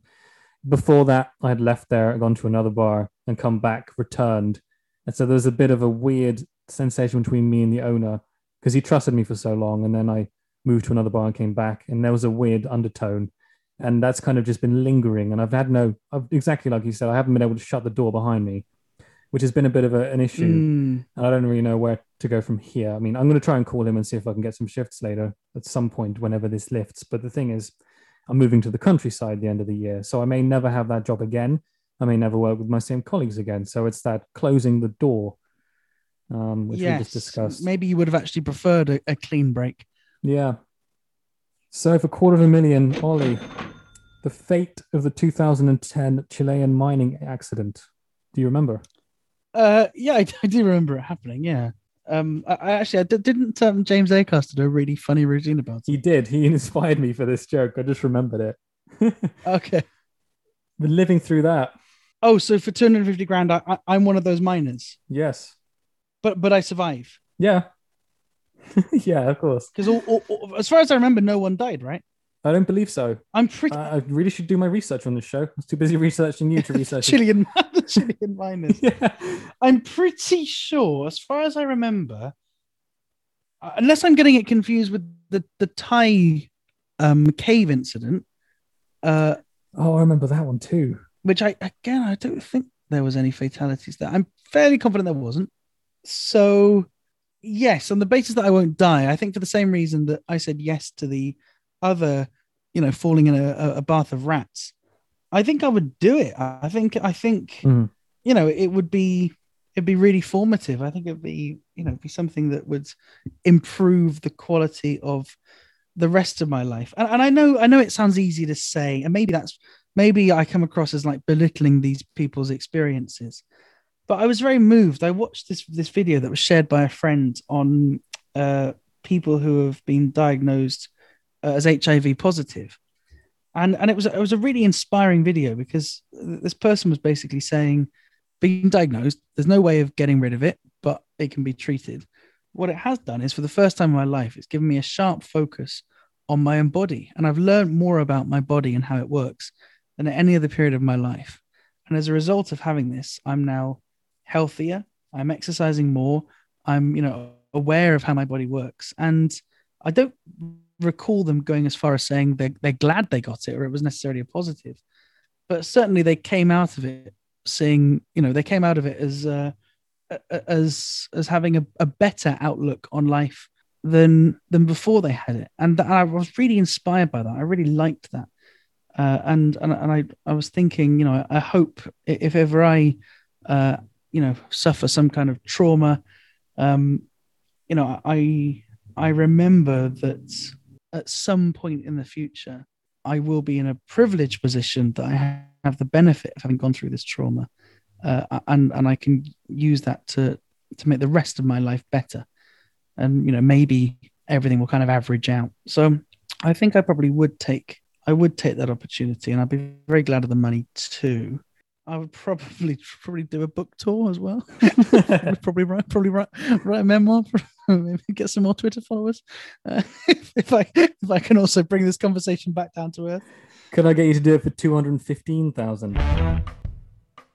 before that, I had left there, gone to another bar, and come back, returned. And so there's a bit of a weird sensation between me and the owner because he trusted me for so long. And then I moved to another bar and came back, and there was a weird undertone. And that's kind of just been lingering. And I've had no, I've, exactly like you said, I haven't been able to shut the door behind me, which has been a bit of a, an issue. Mm. And I don't really know where to go from here. I mean, I'm going to try and call him and see if I can get some shifts later at some point whenever this lifts. But the thing is, I'm moving to the countryside at the end of the year, so I may never have that job again. I may never work with my same colleagues again. So it's that closing the door, um, which we just discussed. Maybe you would have actually preferred a, a clean break. Yeah. So for quarter of a million, Ollie, the fate of the 2010 Chilean mining accident. Do you remember? Uh, yeah, *laughs* I, I do remember it happening. Yeah. Um, I, I actually I did, didn't um, James Acaster do a really funny routine about it. He did. He *laughs* inspired me for this joke. I just remembered it. *laughs* Okay. Been living through that. Oh, so for 250 grand, I, I, I'm one of those miners, Yes. but but I survive Yeah. yeah, of course. because as far as I remember, no one died, right? I don't believe so. I'm pretty I, I really should do my research on this show. I was too busy *laughs* researching you to *laughs* research. Chilean Chilean *laughs* miners. yeah. I'm pretty sure, as far as I remember, uh, unless I'm getting it confused with the the Thai um, cave incident, uh, Oh, I remember that one too. which I again I don't think there was any fatalities there. I'm fairly confident there wasn't. So yes, on the basis that I won't die, I think for the same reason that I said yes to the other, you know, falling in a, a- bath of rats. I think I would do it. I think I think Mhm. you know it would be it'd be really formative. I think it'd be you know be something that would improve the quality of the rest of my life. And, and I know I know it sounds easy to say, and maybe that's maybe I come across as like belittling these people's experiences. But I was very moved. I watched this this video that was shared by a friend on uh, people who have been diagnosed uh, as HIV positive, and and it was it was a really inspiring video because this person was basically saying, being diagnosed, there's no way of getting rid of it, but it can be treated. What it has done is, for the first time in my life, it's given me a sharp focus on my own body, and I've learned more about my body and how it works than at any other period of my life. And as a result of having this, I'm now healthier. I'm exercising more. I'm, you know, aware of how my body works. And I don't recall them going as far as saying they're, they're glad they got it or it was necessarily a positive. But certainly they came out of it saying, you know, they came out of it as uh, as as having a, a better outlook on life than than before they had it. And I was really inspired by that. I really liked that. Uh, and and and I I was thinking, you know, I hope if ever I, uh, you know, suffer some kind of trauma, um, you know, I I remember that at some point in the future, I will be in a privileged position that I have the benefit of having gone through this trauma, uh, and and I can use that to to make the rest of my life better, and you know maybe everything will kind of average out. So I think I probably would take I would take that opportunity, and I'd be very glad of the money too. I would probably *laughs* probably do a book tour as well. *laughs* Probably write probably write write a memoir. *laughs* Maybe get some more Twitter followers. Uh, if, if I if I can also bring this conversation back down to earth. Could I get you to do it for 215,000?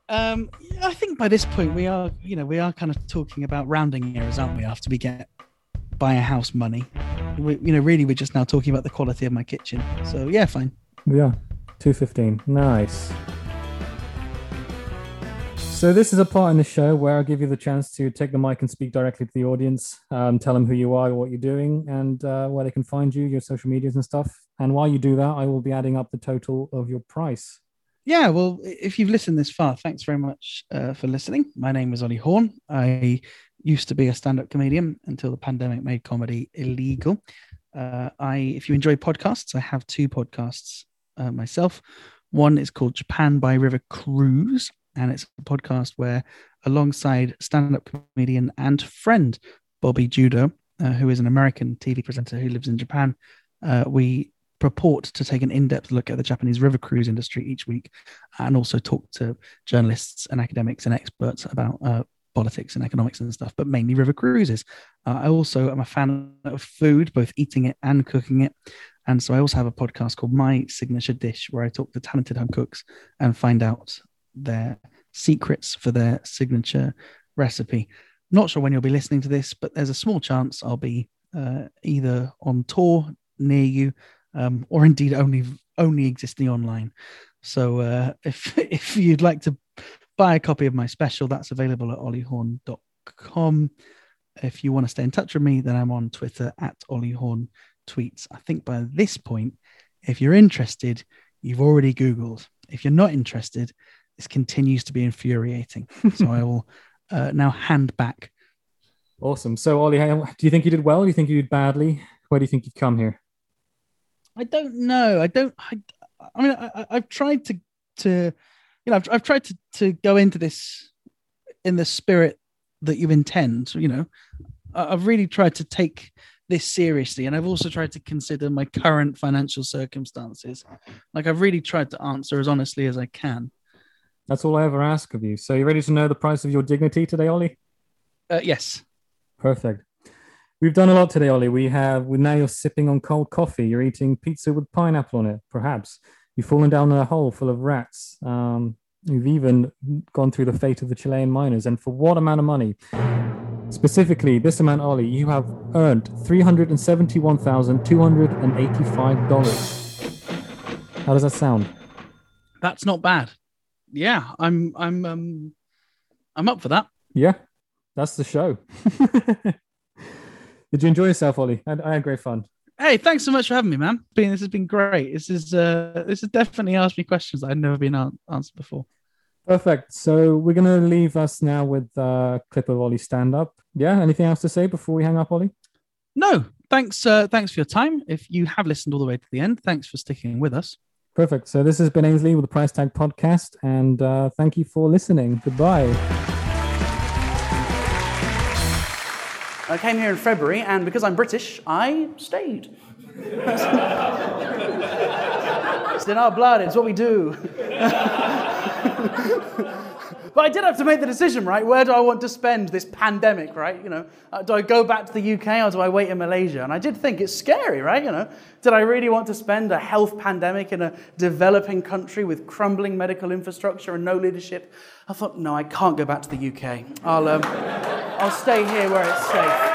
Um, I think by this point we are, you know, we are kind of talking about rounding errors, aren't we? After we get buy a house money, we, you know, really we're just now talking about the quality of my kitchen. So yeah, fine. Yeah, 215. Nice. So this is a part in the show where I'll give you the chance to take the mic and speak directly to the audience, um, tell them who you are, what you're doing, and uh, where they can find you, your social medias and stuff. And while you do that, I will be adding up the total of your price. Yeah, well, if you've listened this far, thanks very much uh, for listening. My name is Ollie Horn. I used to be a stand-up comedian until the pandemic made comedy illegal. Uh, I, if you enjoy podcasts, I have two podcasts uh, myself. One is called Japan by River Cruise, and it's a podcast where, alongside stand-up comedian and friend Bobby Judo, uh, who is an American TV presenter who lives in Japan, uh, we purport to take an in-depth look at the Japanese river cruise industry each week, and also talk to journalists and academics and experts about uh, politics and economics and stuff, but mainly river cruises. Uh, I also am a fan of food, both eating it and cooking it. And so I also have a podcast called My Signature Dish, where I talk to talented home cooks and find out their secrets for their signature recipe. Not sure when you'll be listening to this, but there's a small chance I'll be uh, either on tour near you um, or indeed only only existing online. So uh, if *laughs* if you'd like to buy a copy of my special, that's available at olliehorn.com. If you want to stay in touch with me, then I'm on Twitter at olliehorn tweets. I think by this point, if you're interested, you've already Googled. If you're not interested, this continues to be infuriating. so I will *laughs* uh, now hand back. Awesome. So, Ollie, do you think you did well? Do you think you did badly? Where do you think you've come here? I don't know. I don't. I, I mean, I, have tried to to you know I've, I've tried to to go into this in the spirit that you intend. You know, I've really tried to take this seriously, and I've also tried to consider my current financial circumstances. Like I've really tried to answer as honestly as I can. That's all I ever ask of you. So, you ready to know the price of your dignity today, Ollie? Uh, yes. Perfect. We've done a lot today, Ollie. We have We now you're sipping on cold coffee. You're eating pizza with pineapple on it, perhaps. You've fallen down a hole full of rats. Um, you've even gone through the fate of the Chilean miners. And for what amount of money? Specifically, this amount, Ollie, you have earned $371,285. How does that sound? That's not bad. Yeah, I'm I'm um I'm up for that. Yeah, that's the show. *laughs* Did you enjoy yourself, Ollie? I, I, had great fun. Hey, thanks so much for having me, man. Being this has been great. This is uh, this has definitely asked me questions that I'd never been answered before. Perfect. So we're gonna leave us now with a clip of Ollie stand up. Yeah. Anything else to say before we hang up, Ollie? No. Thanks. Uh, thanks for your time. If you have listened all the way to the end, thanks for sticking with us. Perfect. So this has been Ainslie with the Price Tag Podcast, and uh, thank you for listening. Goodbye. I came here in February, and because I'm British, I stayed. *laughs* it's in our blood, it's what we do. *laughs* but I did have to make the decision, right? Where do I want to spend this pandemic, right? You know, uh, do I go back to the UK or do I wait in Malaysia? And I did think it's scary, right? You know, did I really want to spend a health pandemic in a developing country with crumbling medical infrastructure and no leadership? I thought, no, I can't go back to the UK. I'll, um, I'll stay here where it's safe.